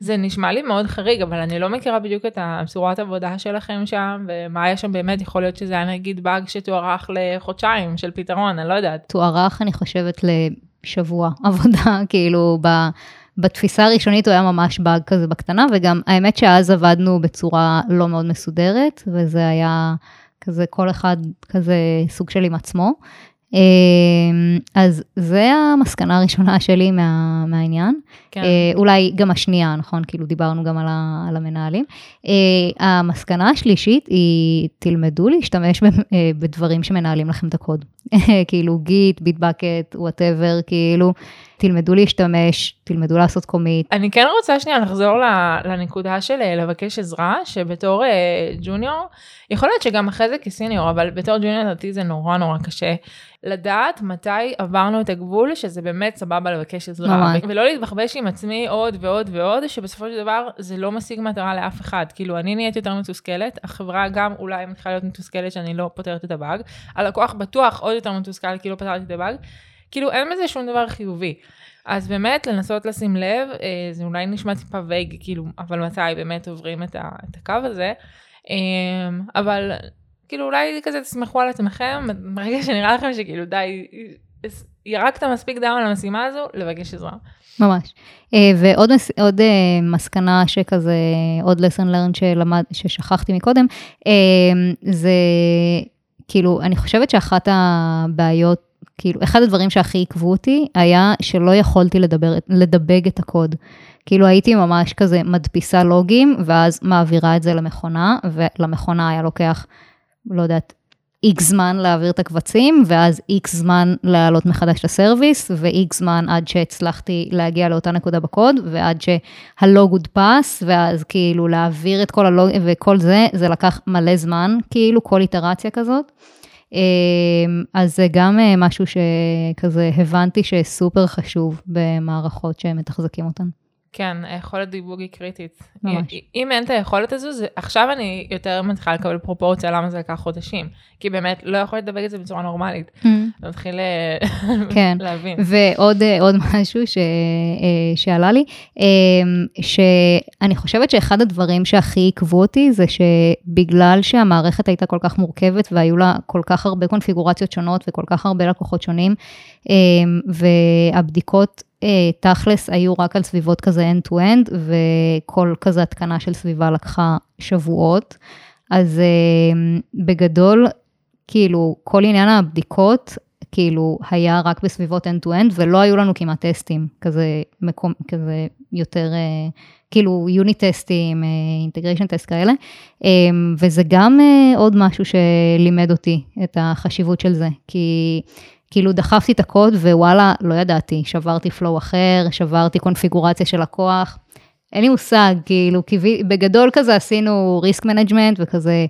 זה נשמע לי מאוד חריג, אבל אני לא מכירה בדיוק את הצורת עבודה שלכם שם, ומה היה שם באמת, יכול להיות שזה היה נגיד באג שתוארך לחודשיים של פתרון, אני לא יודעת. תוארך, אני חושבת, לשבוע עבודה, כאילו, ב... בתפיסה הראשונית הוא היה ממש באג כזה בקטנה, וגם האמת שאז עבדנו בצורה לא מאוד מסודרת, וזה היה כזה כל אחד כזה סוג של עם עצמו. אה, אז זה המסקנה הראשונה שלי מה, מהעניין. כן. אה, אולי גם השנייה, נכון? כאילו דיברנו גם על, ה, על המנהלים. אה, המסקנה השלישית היא, תלמדו להשתמש אה, בדברים שמנהלים לכם את הקוד. כאילו Git, Bitbucket, whatever, כאילו, תלמדו להשתמש, תלמדו לעשות commit. אני כן רוצה שנייה לחזור לנקודה של אה, לבקש עזרה, שבתור אה, ג'וניור, יכול להיות שגם אחרי זה כסיניור, אבל בתור ג'וניור לדעתי זה נורא נורא קשה לדעת מתי עברנו את הגבול, שזה באמת סבבה לבקש עזרה. ממש. ו- ולא להתבחבש עם עצמי עוד ועוד ועוד, שבסופו של דבר זה לא משיג מטרה לאף אחד. כאילו, אני נהיית יותר מתוסכלת, החברה גם אולי מתחילה להיות מתוסכלת שאני לא פותרת את הבאג, הלקוח בטוח עוד יותר מתוסכל כי לא פתרתי את הבאג. כאילו, אין בזה שום דבר חיובי. אז באמת לנסות לשים לב, אה, זה אולי נשמע טיפה וייג, כאילו, אבל מתי באמת עוברים את, ה, את הקו הזה, אה, אבל כאילו אולי כזה תסמכו על עצמכם, ברגע שנראה לכם שכאילו די, ירקת מספיק דם על המשימה הזו, לבקש עזרה. ממש. אה, ועוד מס, עוד אה, מסקנה שכזה, עוד lesson learned שלמד, ששכחתי מקודם, זה כאילו, אני חושבת שאחת הבעיות, כאילו, אחד הדברים שהכי עיכבו אותי היה שלא יכולתי לדבר, לדבג את הקוד. כאילו הייתי ממש כזה מדפיסה לוגים, ואז מעבירה את זה למכונה, ולמכונה היה לוקח, לא יודעת, איקס זמן להעביר את הקבצים, ואז איקס זמן להעלות מחדש את הסרוויס, ואיקס זמן עד שהצלחתי להגיע לאותה נקודה בקוד, ועד שהלוג הודפס, ואז כאילו להעביר את כל הלוג, וכל זה, זה לקח מלא זמן, כאילו כל איטרציה כזאת. אז זה גם משהו שכזה הבנתי שסופר חשוב במערכות שמתחזקים אותן. כן, היכולת דיבוג היא קריטית. ממש. אם אין את היכולת הזו, זה, עכשיו אני יותר מתחילה לקבל פרופורציה למה זה לקח חודשים. כי באמת לא יכולת לדבק את זה בצורה נורמלית. Mm. אתה מתחיל אה, כן. להבין. ועוד אה, משהו ש, אה, שעלה לי, אה, שאני חושבת שאחד הדברים שהכי עיכבו אותי זה שבגלל שהמערכת הייתה כל כך מורכבת והיו לה כל כך הרבה קונפיגורציות שונות וכל כך הרבה לקוחות שונים, אה, והבדיקות תכלס היו רק על סביבות כזה end-to-end, וכל כזה התקנה של סביבה לקחה שבועות. אז אה, בגדול, כאילו, כל עניין הבדיקות, כאילו, היה רק בסביבות end-to-end, ולא היו לנו כמעט טסטים, כזה מקום, כזה יותר, אה, כאילו, יוניט טסטים, אינטגריישן טסט כאלה. אה, וזה גם אה, עוד משהו שלימד אותי את החשיבות של זה, כי... כאילו דחפתי את הקוד ווואלה, לא ידעתי, שברתי flow אחר, שברתי קונפיגורציה של לקוח. אין לי מושג, כאילו, בגדול כזה עשינו risk management וכזה,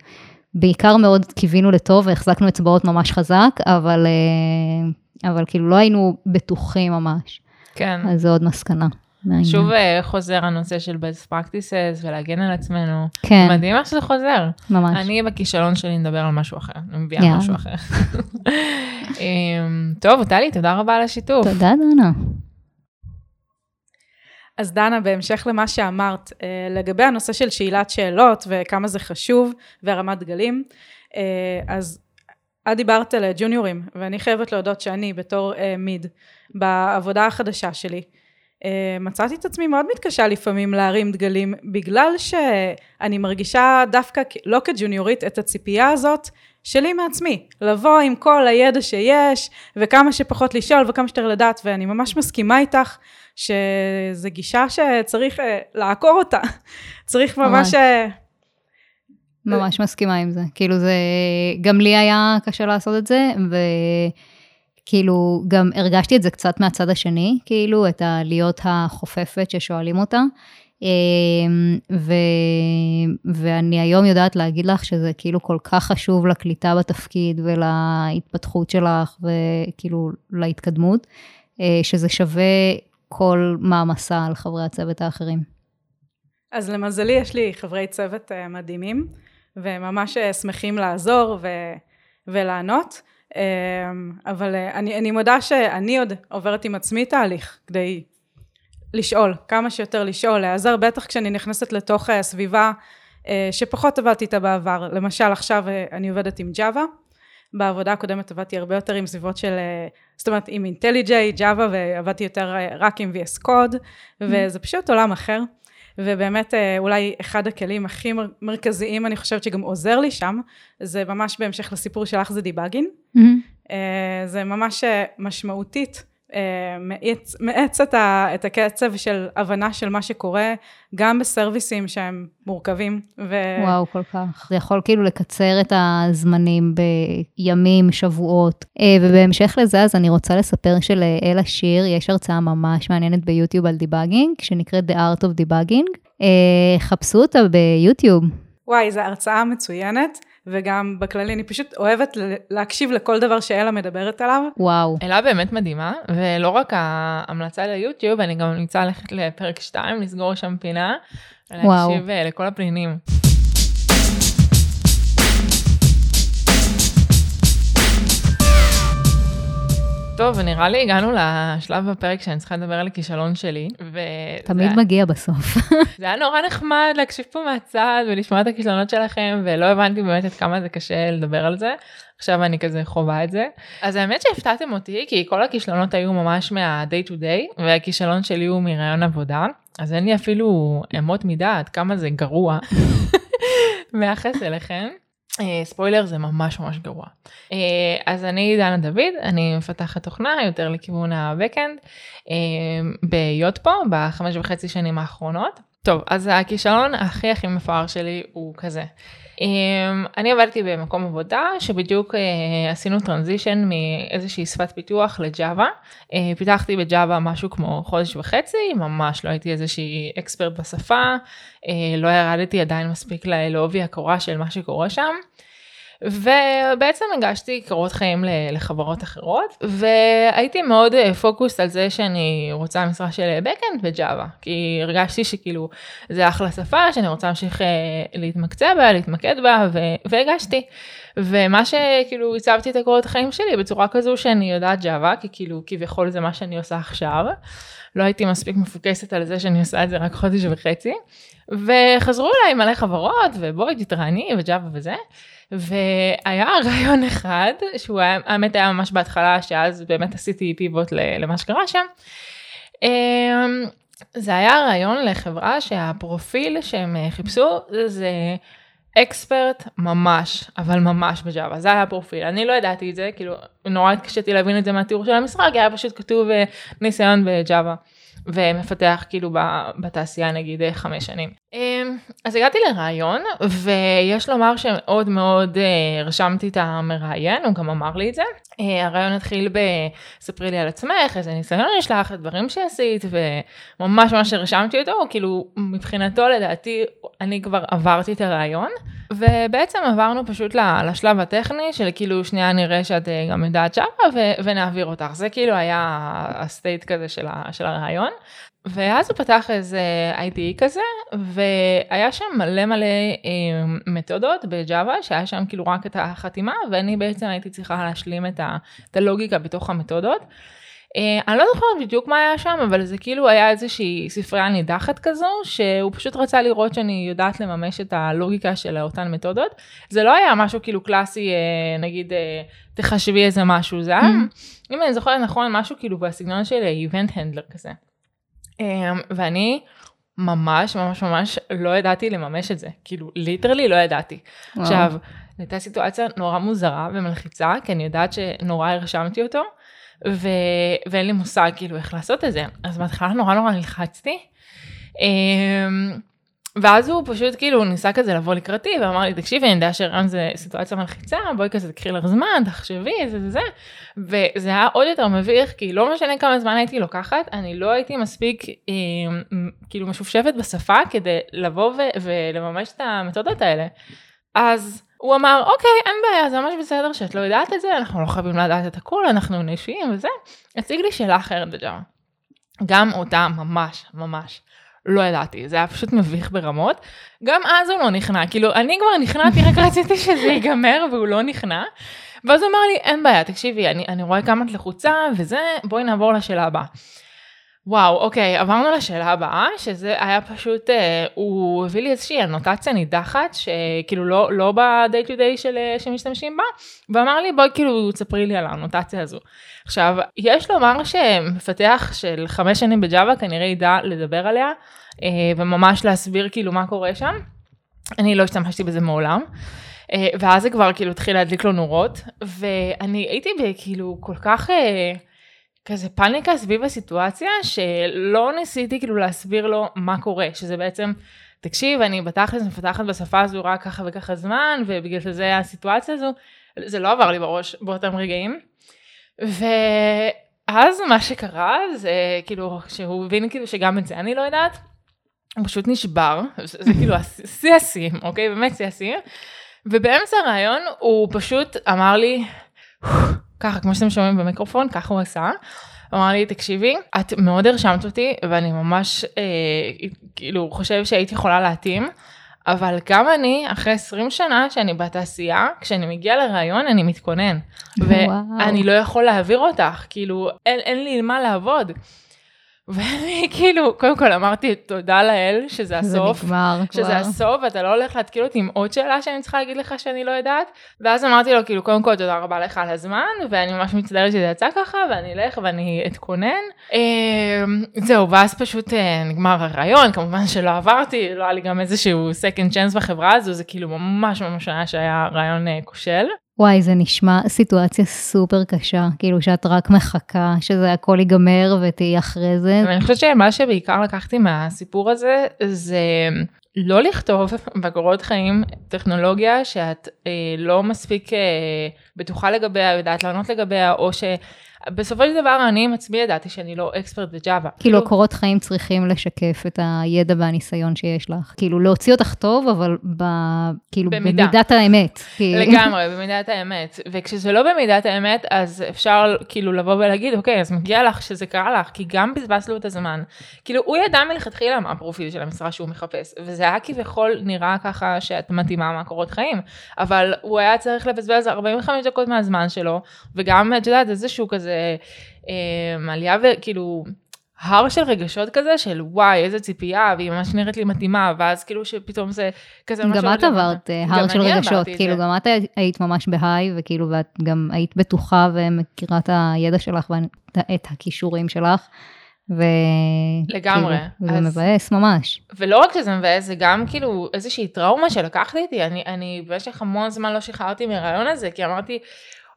בעיקר מאוד קיווינו לטוב והחזקנו אצבעות ממש חזק, אבל, אה, אבל כאילו לא היינו בטוחים ממש. כן. אז זו עוד מסקנה. מהעניין. שוב אה, חוזר הנושא של best practices ולהגן על עצמנו. כן, מדהים איך שזה חוזר. ממש. אני בכישלון שלי נדבר על משהו אחר, אני מביאה יאללה. משהו אחר. אמ, טוב, טלי, תודה רבה על השיתוף. תודה, דנה. אז דנה, בהמשך למה שאמרת, אה, לגבי הנושא של שאלת שאלות וכמה זה חשוב והרמת דגלים, אה, אז את דיברת על ג'וניורים, ואני חייבת להודות שאני בתור מיד, בעבודה החדשה שלי, מצאתי את עצמי מאוד מתקשה לפעמים להרים דגלים, בגלל שאני מרגישה דווקא, לא כג'וניורית, את הציפייה הזאת שלי מעצמי, לבוא עם כל הידע שיש, וכמה שפחות לשאול וכמה שיותר לדעת, ואני ממש מסכימה איתך שזו גישה שצריך אה, לעקור אותה. צריך ממש... ממש. אה, ממש מסכימה עם זה. כאילו זה, גם לי היה קשה לעשות את זה, וכאילו גם הרגשתי את זה קצת מהצד השני, כאילו את הלהיות החופפת ששואלים אותה. אמ, ו, ואני היום יודעת להגיד לך שזה כאילו כל כך חשוב לקליטה בתפקיד ולהתפתחות שלך וכאילו להתקדמות, אה, שזה שווה כל מעמסה על חברי הצוות האחרים. אז למזלי יש לי חברי צוות אה, מדהימים, וממש אה, שמחים לעזור ו- ולענות, אבל אה, אני, אני מודה שאני עוד עוברת עם עצמי תהליך כדי לשאול, כמה שיותר לשאול, להיעזר, בטח כשאני נכנסת לתוך אה, סביבה אה, שפחות עבדתי איתה בעבר, למשל עכשיו אה, אני עובדת עם ג'אווה, בעבודה הקודמת עבדתי הרבה יותר עם סביבות של, אה, זאת אומרת עם אינטליג'יי, ג'אווה, ועבדתי יותר אה, רק עם VS קוד, וזה פשוט עולם אחר. ובאמת אה, אולי אחד הכלים הכי מר- מרכזיים, אני חושבת שגם עוזר לי שם, זה ממש בהמשך לסיפור שלך זה דיבאגין. אה, זה ממש אה, משמעותית. אה, מאיץ, מאץ את, ה, את הקצב של הבנה של מה שקורה, גם בסרוויסים שהם מורכבים. ו... וואו, כל כך. זה יכול כאילו לקצר את הזמנים בימים, שבועות. אה, ובהמשך לזה, אז אני רוצה לספר שלאלה שיר יש הרצאה ממש מעניינת ביוטיוב על דיבאגינג, שנקראת The Art of Debugging. אה, חפשו אותה ביוטיוב. וואי, זו הרצאה מצוינת, וגם בכללי אני פשוט אוהבת להקשיב לכל דבר שאלה מדברת עליו. וואו. אלה באמת מדהימה, ולא רק ההמלצה ליוטיוב, אני גם ממליצה ללכת לפרק 2, לסגור שם פינה, וואו. ולהקשיב אה, לכל הפנינים. טוב, נראה לי הגענו לשלב בפרק שאני צריכה לדבר על הכישלון שלי, וזה תמיד מגיע בסוף. זה היה נורא נחמד להקשיב פה מהצד ולשמוע את הכישלונות שלכם, ולא הבנתי באמת עד כמה זה קשה לדבר על זה. עכשיו אני כזה חווה את זה. אז האמת שהפתעתם אותי, כי כל הכישלונות היו ממש מה-day to day, והכישלון שלי הוא מרעיון עבודה, אז אין לי אפילו אמות מידה עד כמה זה גרוע ביחס אליכם. אה, ספוילר זה ממש ממש גרוע. אה, אז אני דנה דוד, אני מפתחת תוכנה יותר לכיוון ה-Backend אה, ביוטפו בחמש וחצי שנים האחרונות. טוב, אז הכישלון הכי הכי מפואר שלי הוא כזה. Um, אני עבדתי במקום עבודה שבדיוק uh, עשינו טרנזישן מאיזושהי שפת פיתוח לג'אווה. Uh, פיתחתי בג'אווה משהו כמו חודש וחצי, ממש לא הייתי איזושהי אקספרט בשפה, uh, לא ירדתי עדיין מספיק לעובי הקורה של מה שקורה שם. ובעצם הגשתי קורות חיים לחברות אחרות, והייתי מאוד אה, פוקוס על זה שאני רוצה משרה של backend בג'אווה, כי הרגשתי שכאילו זה אחלה שפה שאני רוצה להמשיך אה, להתמקצע בה, להתמקד בה, ו- והגשתי. ומה שכאילו הצבתי את הקורות החיים שלי בצורה כזו שאני יודעת ג'אווה, כי כאילו כביכול זה מה שאני עושה עכשיו. לא הייתי מספיק מפוקסת על זה שאני עושה את זה רק חודש וחצי. וחזרו אליי מלא חברות, ובואי תתראייני וג'אווה וזה. והיה רעיון אחד, שהוא היה, האמת היה ממש בהתחלה, שאז באמת עשיתי פיבוט למה שקרה שם. אמ, זה היה רעיון לחברה שהפרופיל שהם חיפשו זה אקספרט ממש, אבל ממש בג'אווה, זה היה הפרופיל. אני לא ידעתי את זה, כאילו נורא התקשיתי להבין את זה מהתיאור של המשחק, היה פשוט כתוב אה, ניסיון בג'אווה. ומפתח כאילו ב- בתעשייה נגיד אה, חמש שנים. אמ, אז הגעתי לראיון ויש לומר שמאוד מאוד אה, רשמתי את המראיין, הוא גם אמר לי את זה. אה, הרעיון התחיל ב"ספרי לי על עצמך, איזה ניסיון יש לך, הדברים שעשית", וממש ממש רשמתי אותו, כאילו מבחינתו לדעתי אני כבר עברתי את הרעיון. ובעצם עברנו פשוט לשלב הטכני של כאילו שנייה נראה שאת אה, גם יודעת שמה ונעביר אותך, זה כאילו היה הסטייט כזה של, של הרעיון. ואז הוא פתח איזה IDE כזה, והיה שם מלא מלא אה, מתודות בג'אווה, שהיה שם כאילו רק את החתימה, ואני בעצם הייתי צריכה להשלים את, ה, את הלוגיקה בתוך המתודות. אה, אני לא זוכרת בדיוק מה היה שם, אבל זה כאילו היה איזושהי ספרייה נידחת כזו, שהוא פשוט רצה לראות שאני יודעת לממש את הלוגיקה של אותן מתודות. זה לא היה משהו כאילו קלאסי, אה, נגיד, אה, תחשבי איזה משהו, זה היה, אם אני זוכרת נכון, משהו כאילו בסגנון של איבנט הנדלר כזה. אמ, ואני ממש ממש ממש לא ידעתי לממש את זה, כאילו ליטרלי לא ידעתי. וואו. עכשיו, הייתה סיטואציה נורא מוזרה ומלחיצה, כי אני יודעת שנורא הרשמתי אותו, ו... ואין לי מושג כאילו איך לעשות את זה. אז בהתחלה נורא נורא נלחצתי. אמ, ואז הוא פשוט כאילו ניסה כזה לבוא לקראתי ואמר לי תקשיבי אני יודע שהרעיון זה סיטואציה מלחיצה בואי כזה תקחי לך זמן תחשבי זה זה זה וזה היה עוד יותר מביך כי לא משנה כמה זמן הייתי לוקחת אני לא הייתי מספיק אה, כאילו משופשפת בשפה כדי לבוא ו- ולממש את המתודות האלה. אז הוא אמר אוקיי אין בעיה זה ממש בסדר שאת לא יודעת את זה אנחנו לא חייבים לדעת את הכל אנחנו נשיים וזה הציג לי שאלה אחרת בג'אווה. גם אותה ממש ממש לא ידעתי, זה היה פשוט מביך ברמות. גם אז הוא לא נכנע, כאילו אני כבר נכנעתי, רק רציתי שזה ייגמר והוא לא נכנע. ואז הוא אמר לי, אין בעיה, תקשיבי, אני, אני רואה כמה את לחוצה וזה, בואי נעבור לשאלה הבאה. וואו, אוקיי, עברנו לשאלה הבאה, שזה היה פשוט, אה, הוא הביא לי איזושהי אנוטציה נידחת, שכאילו לא, לא ב-day to day של, אה, שמשתמשים בה, ואמר לי, בואי כאילו תספרי לי על האנוטציה הזו. עכשיו, יש לומר שמפתח של חמש שנים בג'אווה כנראה ידע לדבר עליה, אה, וממש להסביר כאילו מה קורה שם. אני לא השתמשתי בזה מעולם. אה, ואז זה כבר כאילו התחיל להדליק לו נורות, ואני הייתי כאילו כל כך... אה, כזה פאניקה סביב הסיטואציה, שלא ניסיתי כאילו להסביר לו מה קורה, שזה בעצם, תקשיב, אני בתכלס מפתחת בשפה הזו רק ככה וככה זמן, ובגלל שזה הסיטואציה הזו, זה לא עבר לי בראש באותם רגעים. ואז מה שקרה זה כאילו, שהוא הבין כאילו שגם את זה אני לא יודעת, הוא פשוט נשבר, זה, זה כאילו שיא השיאים, אוקיי? באמת שיא השיאים. ובאמצע הרעיון הוא פשוט אמר לי, ככה, כמו שאתם שומעים במיקרופון, ככה הוא עשה. אמר לי, תקשיבי, את מאוד הרשמת אותי, ואני ממש, אה, כאילו, חושב שהייתי יכולה להתאים, אבל גם אני, אחרי 20 שנה שאני בתעשייה, כשאני מגיע לראיון אני מתכונן. ואני לא יכול להעביר אותך, כאילו, אין, אין לי מה לעבוד. ואני כאילו, קודם כל אמרתי תודה לאל שזה הסוף. זה נגמר כבר. שזה הסוף, ואתה לא הולך להתקיל אותי עם עוד שאלה שאני צריכה להגיד לך שאני לא יודעת. ואז אמרתי לו, כאילו, קודם כל תודה רבה לך על הזמן, ואני ממש מצטערת שזה יצא ככה, ואני אלך ואני אתכונן. אמ, זהו, ואז פשוט אה, נגמר הרעיון, כמובן שלא עברתי, לא היה לי גם איזשהו second chance בחברה הזו, זה כאילו ממש ממש היה שהיה רעיון אה, כושל. וואי, זה נשמע סיטואציה סופר קשה, כאילו שאת רק מחכה שזה הכל ייגמר ותהיי אחרי זה. ואני חושבת שמה שבעיקר לקחתי מהסיפור הזה, זה לא לכתוב בקורות חיים טכנולוגיה שאת אה, לא מספיק אה, בטוחה לגביה, יודעת לענות לגביה, או ש... בסופו של דבר אני עם עצמי ידעתי שאני לא אקספרט בג'אווה. כאילו כאילו קורות חיים צריכים לשקף את הידע והניסיון שיש לך. כאילו להוציא אותך טוב, אבל ב... כאילו במידה. במידת האמת. כאילו. לגמרי, במידת האמת. וכשזה לא במידת האמת, אז אפשר כאילו לבוא ולהגיד, אוקיי, אז מגיע לך שזה קרה לך, כי גם בזבז לו את הזמן. כאילו, הוא ידע מלכתחילה מה הפרופיל של המשרה שהוא מחפש, וזה היה כביכול נראה ככה שאת מתאימה מהקורות חיים, אבל הוא היה צריך לבזבז 45 דקות מהזמן שלו, וגם, את יודעת, איזשהו כזה אה, עלייה וכאילו... הר של רגשות כזה של וואי איזה ציפייה והיא ממש נראית לי מתאימה ואז כאילו שפתאום זה כזה גם את עברת אה, הר של רגשות, כאילו זה. גם את היית ממש בהיי וכאילו ואת גם היית בטוחה ומכירה את הידע שלך ואת הכישורים שלך. ו... לגמרי. כאילו, זה מבאס ממש. ולא רק שזה מבאס, זה גם כאילו איזושהי טראומה שלקחתי איתי. אני, אני במשך המון זמן לא שחררתי מהרעיון הזה, כי אמרתי,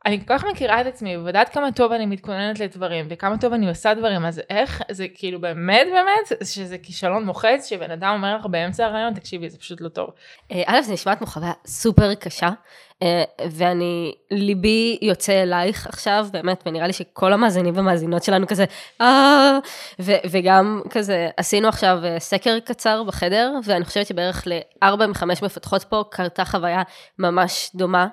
אני כל כך מכירה את עצמי ויודעת כמה טוב אני מתכוננת לדברים וכמה טוב אני עושה דברים אז איך זה כאילו באמת באמת שזה כישלון מוחץ שבן אדם אומר לך באמצע הרעיון תקשיבי זה פשוט לא טוב. אה, א' זה נשמע כמו חוויה סופר קשה ואני ליבי יוצא אלייך עכשיו באמת ונראה לי שכל המאזינים והמאזינות שלנו כזה אה וגם כזה עשינו עכשיו אה, סקר קצר בחדר ואני חושבת שבערך לארבע מחמש מפתחות פה קרתה חוויה ממש דומה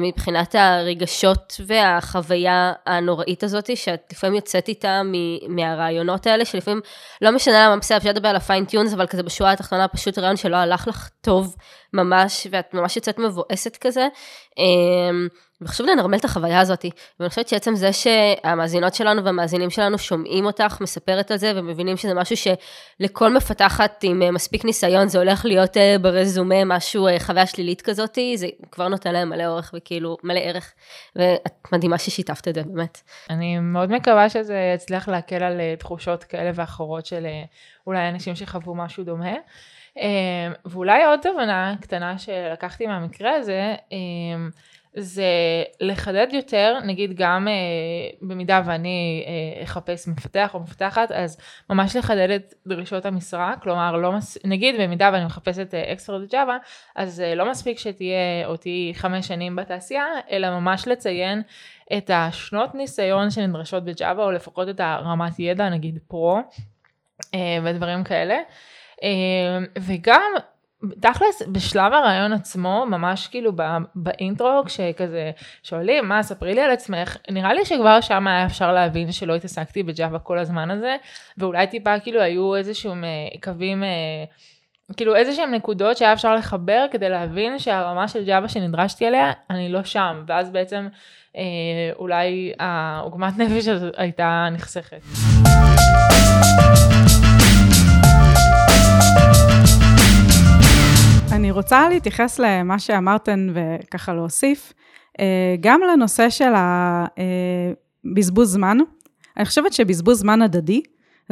מבחינת הרגשות והחוויה הנוראית הזאת שאת לפעמים יוצאת איתה מהראיונות האלה שלפעמים לא משנה למה בסדר אפשר לדבר על ה fine tunes אבל כזה בשורה התחתונה פשוט ריאיון שלא הלך לך טוב ממש, ואת ממש יוצאת מבואסת כזה. אמ, וחשוב לנרמל את החוויה הזאת, ואני חושבת שעצם זה שהמאזינות שלנו והמאזינים שלנו שומעים אותך מספרת על זה ומבינים שזה משהו שלכל מפתחת עם אה, מספיק ניסיון זה הולך להיות אה, ברזומה משהו, אה, חוויה שלילית כזאת, זה כבר נותן להם מלא אורך וכאילו מלא ערך, ואת מדהימה ששיתפת את זה באמת. אני מאוד מקווה שזה יצליח להקל על תחושות כאלה ואחרות של אולי אנשים שחוו משהו דומה. אמ, ואולי עוד תובנה קטנה שלקחתי מהמקרה הזה, אמ, זה לחדד יותר, נגיד גם אה, במידה ואני אה, אחפש מפתח או מפתחת, אז ממש לחדד את דרישות המשרה, כלומר לא מס... נגיד במידה ואני מחפשת expert Java, אז אה, לא מספיק שתהיה או תהיי חמש שנים בתעשייה, אלא ממש לציין את השנות ניסיון שנדרשות ב Java, או לפחות את הרמת ידע, נגיד pro, ודברים כאלה. אמ, וגם תכלס בשלב הרעיון עצמו ממש כאילו באינטרו כשכזה שואלים מה ספרי לי על עצמך נראה לי שכבר שם היה אפשר להבין שלא התעסקתי בג'אווה כל הזמן הזה ואולי טיפה כאילו היו איזשהם קווים כאילו איזה שהן נקודות שהיה אפשר לחבר כדי להבין שהרמה של ג'אווה שנדרשתי אליה, אני לא שם, ואז בעצם אה, אולי העוגמת נפש הזאת הייתה נחסכת. אני רוצה להתייחס למה שאמרתן וככה להוסיף, אה, גם לנושא של הבזבוז זמן. אני חושבת שבזבוז זמן הדדי,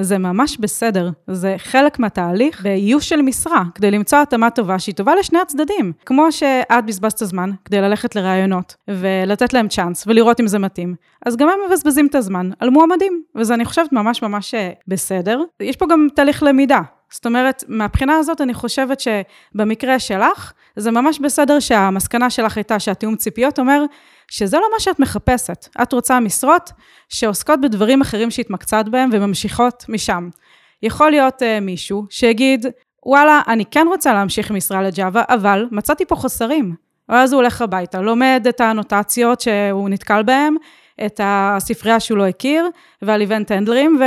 זה ממש בסדר, זה חלק מהתהליך באיוש של משרה, כדי למצוא התאמה טובה שהיא טובה לשני הצדדים. כמו שאת בזבזת זמן כדי ללכת לראיונות, ולתת להם צ'אנס, ולראות אם זה מתאים, אז גם הם מבזבזים את הזמן על מועמדים, וזה אני חושבת ממש ממש אה, בסדר. יש פה גם תהליך למידה, זאת אומרת, מהבחינה הזאת אני חושבת שבמקרה שלך, זה ממש בסדר שהמסקנה שלך הייתה שהתיאום ציפיות אומר שזה לא מה שאת מחפשת. את רוצה משרות שעוסקות בדברים אחרים שהתמקצעת בהם וממשיכות משם. יכול להיות uh, מישהו שיגיד, וואלה, אני כן רוצה להמשיך משרה לג'אווה, אבל מצאתי פה חוסרים. ואז הוא הולך הביתה, לומד את האנוטציות שהוא נתקל בהן, את הספרייה שהוא לא הכיר, ועל איבנט הנדלרים.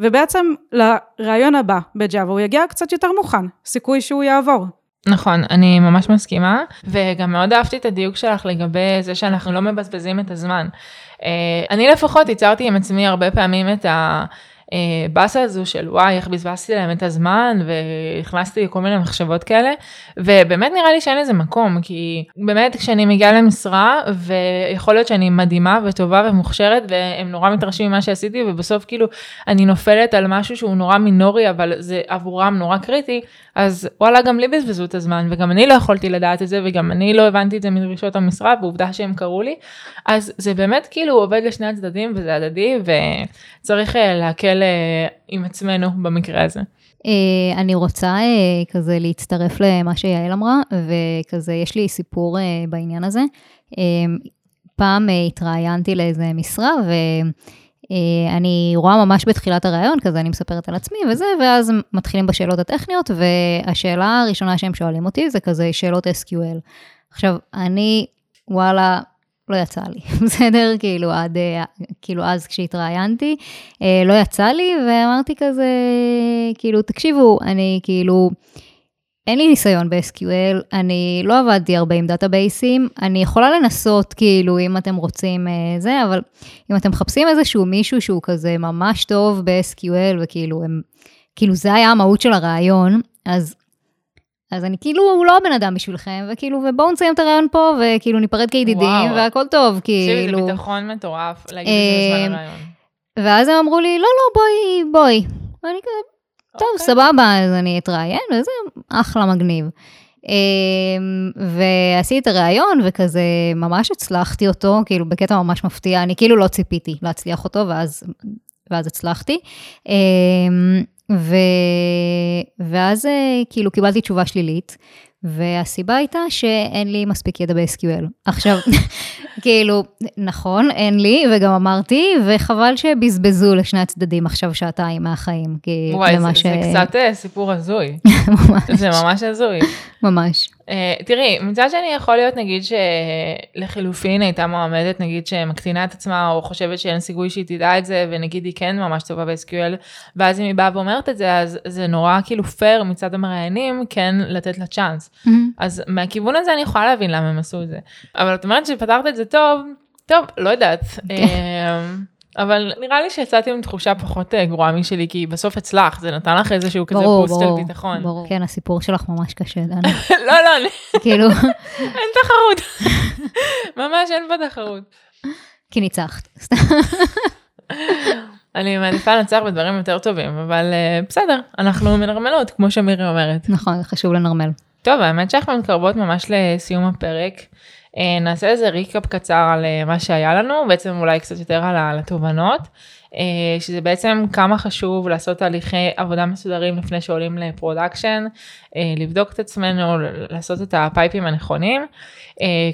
ובעצם לרעיון הבא בג'אווה הוא יגיע קצת יותר מוכן, סיכוי שהוא יעבור. נכון, אני ממש מסכימה, וגם מאוד אהבתי את הדיוק שלך לגבי זה שאנחנו לא מבזבזים את הזמן. אה, אני לפחות ייצרתי עם עצמי הרבה פעמים את ה... באסה הזו של וואי, איך בזבזתי להם את הזמן, והכנסתי כל מיני מחשבות כאלה, ובאמת נראה לי שאין לזה מקום, כי באמת כשאני מגיעה למשרה, ויכול להיות שאני מדהימה וטובה ומוכשרת, והם נורא מתרשמים ממה שעשיתי, ובסוף כאילו אני נופלת על משהו שהוא נורא מינורי, אבל זה עבורם נורא קריטי, אז וואלה, גם לי בזבזו את הזמן, וגם אני לא יכולתי לדעת את זה, וגם אני לא הבנתי את זה מדרישות המשרה, ועובדה שהם קראו לי, אז זה באמת כאילו עובד לשני הצדדים, וזה הדדי, וצריך אה, להקל אה, עם עצמנו במקרה הזה. Uh, אני רוצה uh, כזה להצטרף למה שיעל אמרה, וכזה יש לי סיפור בעניין הזה. פעם התראיינתי לאיזה משרה, ו... אה, אני רואה ממש בתחילת הראיון, כזה אני מספרת על עצמי וזה, ואז מתחילים בשאלות הטכניות, והשאלה הראשונה שהם שואלים אותי זה כזה שאלות SQL. עכשיו, אני, וואלה, לא יצא לי, בסדר? כאילו, עד, אה, כאילו, אז כשהתראיינתי, אה, לא יצא לי, ואמרתי כזה, כאילו, תקשיבו, אני כאילו... אין לי ניסיון ב-SQL, אני לא עבדתי הרבה עם דאטאבייסים, אני יכולה לנסות, כאילו, אם אתם רוצים אה, זה, אבל אם אתם מחפשים איזשהו מישהו שהוא כזה ממש טוב ב-SQL, וכאילו, הם, כאילו, זה היה המהות של הרעיון, אז, אז אני כאילו לא הבן אדם בשבילכם, וכאילו, ובואו נסיים את הרעיון פה, וכאילו, ניפרד כידידים, והכל טוב, כאילו. זה ביטחון מטורף, להגיד את זה בזמן אה, הרעיון. ואז הם אמרו לי, לא, לא, בואי, בואי. ואני כזה, טוב, okay. אוקיי. סבבה, אז אני אתראיין, וזה אחלה מגניב. אמ, ועשיתי את הראיון, וכזה ממש הצלחתי אותו, כאילו בקטע ממש מפתיע, אני כאילו לא ציפיתי להצליח אותו, ואז, ואז הצלחתי. ו... ואז אה, כאילו קיבלתי תשובה שלילית, והסיבה הייתה שאין לי מספיק ידע ב-SQL. עכשיו, כאילו, נכון, אין לי, וגם אמרתי, וחבל שבזבזו לשני הצדדים עכשיו שעתיים מהחיים. כי וואי, זה, ש... זה קצת אה, סיפור הזוי. ממש. זה ממש הזוי. ממש. Uh, תראי, מצד שני יכול להיות נגיד שלחילופין הייתה מועמדת נגיד שמקטינה את עצמה או חושבת שאין סיכוי שהיא תדע את זה ונגיד היא כן ממש טובה ב-SQL ואז אם היא באה ואומרת את זה אז זה נורא כאילו פייר מצד המראיינים כן לתת לה צ'אנס. Mm-hmm. אז מהכיוון הזה אני יכולה להבין למה הם עשו את זה. אבל את אומרת שפתרת את זה טוב, טוב, לא יודעת. כן. אמ, אבל נראה לי שיצאתי עם תחושה פחות אה, גרועה משלי, כי בסוף הצלחת, זה נתן לך איזשהו כזה פוסט של ביטחון. ברור, כן, הסיפור שלך ממש קשה, דנה. לא, לא. כאילו... אין תחרות. ממש אין פה תחרות. כי ניצחת. אני מעדיפה לנצח בדברים יותר טובים, אבל uh, בסדר, אנחנו מנרמלות, כמו שמירי אומרת. נכון, חשוב לנרמל. טוב, האמת שאנחנו מתקרבות ממש לסיום הפרק. אה, נעשה איזה ריקאפ קצר על אה, מה שהיה לנו, בעצם אולי קצת יותר על התובנות, שזה בעצם כמה חשוב לעשות תהליכי עבודה מסודרים לפני שעולים ל production, לבדוק את עצמנו, לעשות את ה pipe ים הנכונים,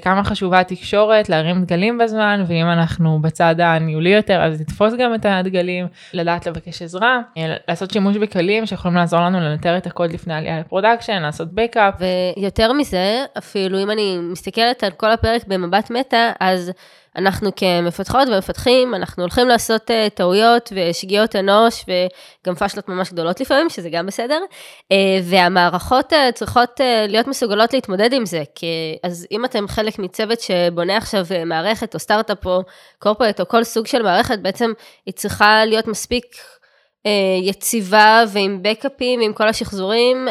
כמה חשובה התקשורת, להרים דגלים בזמן, ואם אנחנו בצד הניהולי יותר אז לתפוס גם את הדגלים, לדעת לבקש עזרה, לעשות שימוש בכלים שיכולים לעזור לנו לנטר את הקוד לפני עלייה ל production, לעשות backup. ויותר מזה, אפילו אם אני מסתכלת על כל הפרק במבט מטא, אז אנחנו כמפתחות ומפתחים, אנחנו הולכים לעשות uh, טעויות ושגיאות אנוש וגם פשלות ממש גדולות לפעמים, שזה גם בסדר, uh, והמערכות uh, צריכות להיות מסוגלות להתמודד עם זה, כי אז אם אתם חלק מצוות שבונה עכשיו מערכת או סטארט-אפ או קורפרט או כל סוג של מערכת, בעצם היא צריכה להיות מספיק יציבה ועם בקאפים ועם כל השחזורים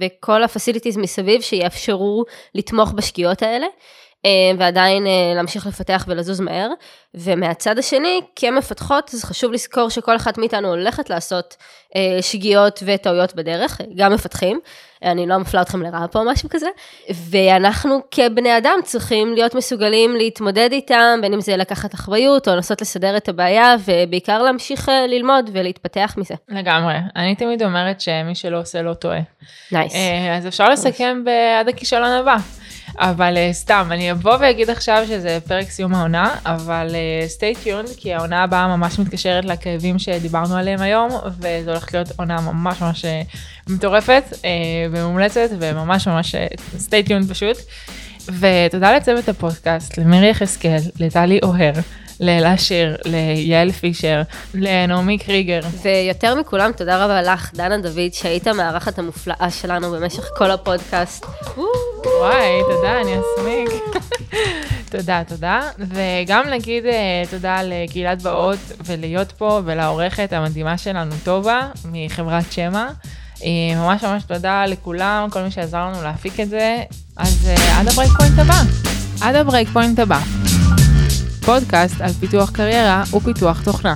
וכל הפסיליטיז מסביב שיאפשרו לתמוך בשגיאות האלה. אה, ועדיין אה, להמשיך לפתח ולזוז מהר. ומהצד השני, כמפתחות, אז חשוב לזכור שכל אחת מאיתנו הולכת לעשות אה, שגיאות וטעויות בדרך, גם מפתחים, אני לא מפלה אתכם לרעה פה או משהו כזה, ואנחנו כבני אדם צריכים להיות מסוגלים להתמודד איתם, בין אם זה לקחת אחריות או לנסות לסדר את הבעיה, ובעיקר להמשיך ללמוד ולהתפתח מזה. לגמרי, אני תמיד אומרת שמי שלא עושה לא טועה. Nice. Nice. אז אפשר לסכם עד הכישלון הבא. אבל אה, סתם, אני אבוא ואגיד עכשיו שזה פרק סיום העונה, אבל אה, stay tuned, כי העונה הבאה ממש מתקשרת לכאבים שדיברנו עליהם היום, וזו הולכת להיות עונה ממש ממש אה, מטורפת ומומלצת, וממש ממש stay tuned פשוט. ותודה לצוות הפודקאסט, למירי יחזקאל, לטלי אוהר. לאלה שיר, ליעל פישר, לנעמי קריגר. ויותר מכולם, תודה רבה לך, דנה דוד, שהיית המארחת המופלאה שלנו במשך כל הפודקאסט. וואי, תודה, אני אסמיק. תודה, תודה. וגם נגיד אה, תודה לקהילת באות ולהיות פה ולעורכת המדהימה שלנו, טובה, מחברת שמע. אה, ממש ממש תודה לכולם, כל מי שעזר לנו להפיק את זה. אז אה, עד ה breakpoint הבא. עד ה breakpoint הבא. פודקאסט על פיתוח קריירה ופיתוח תוכנה.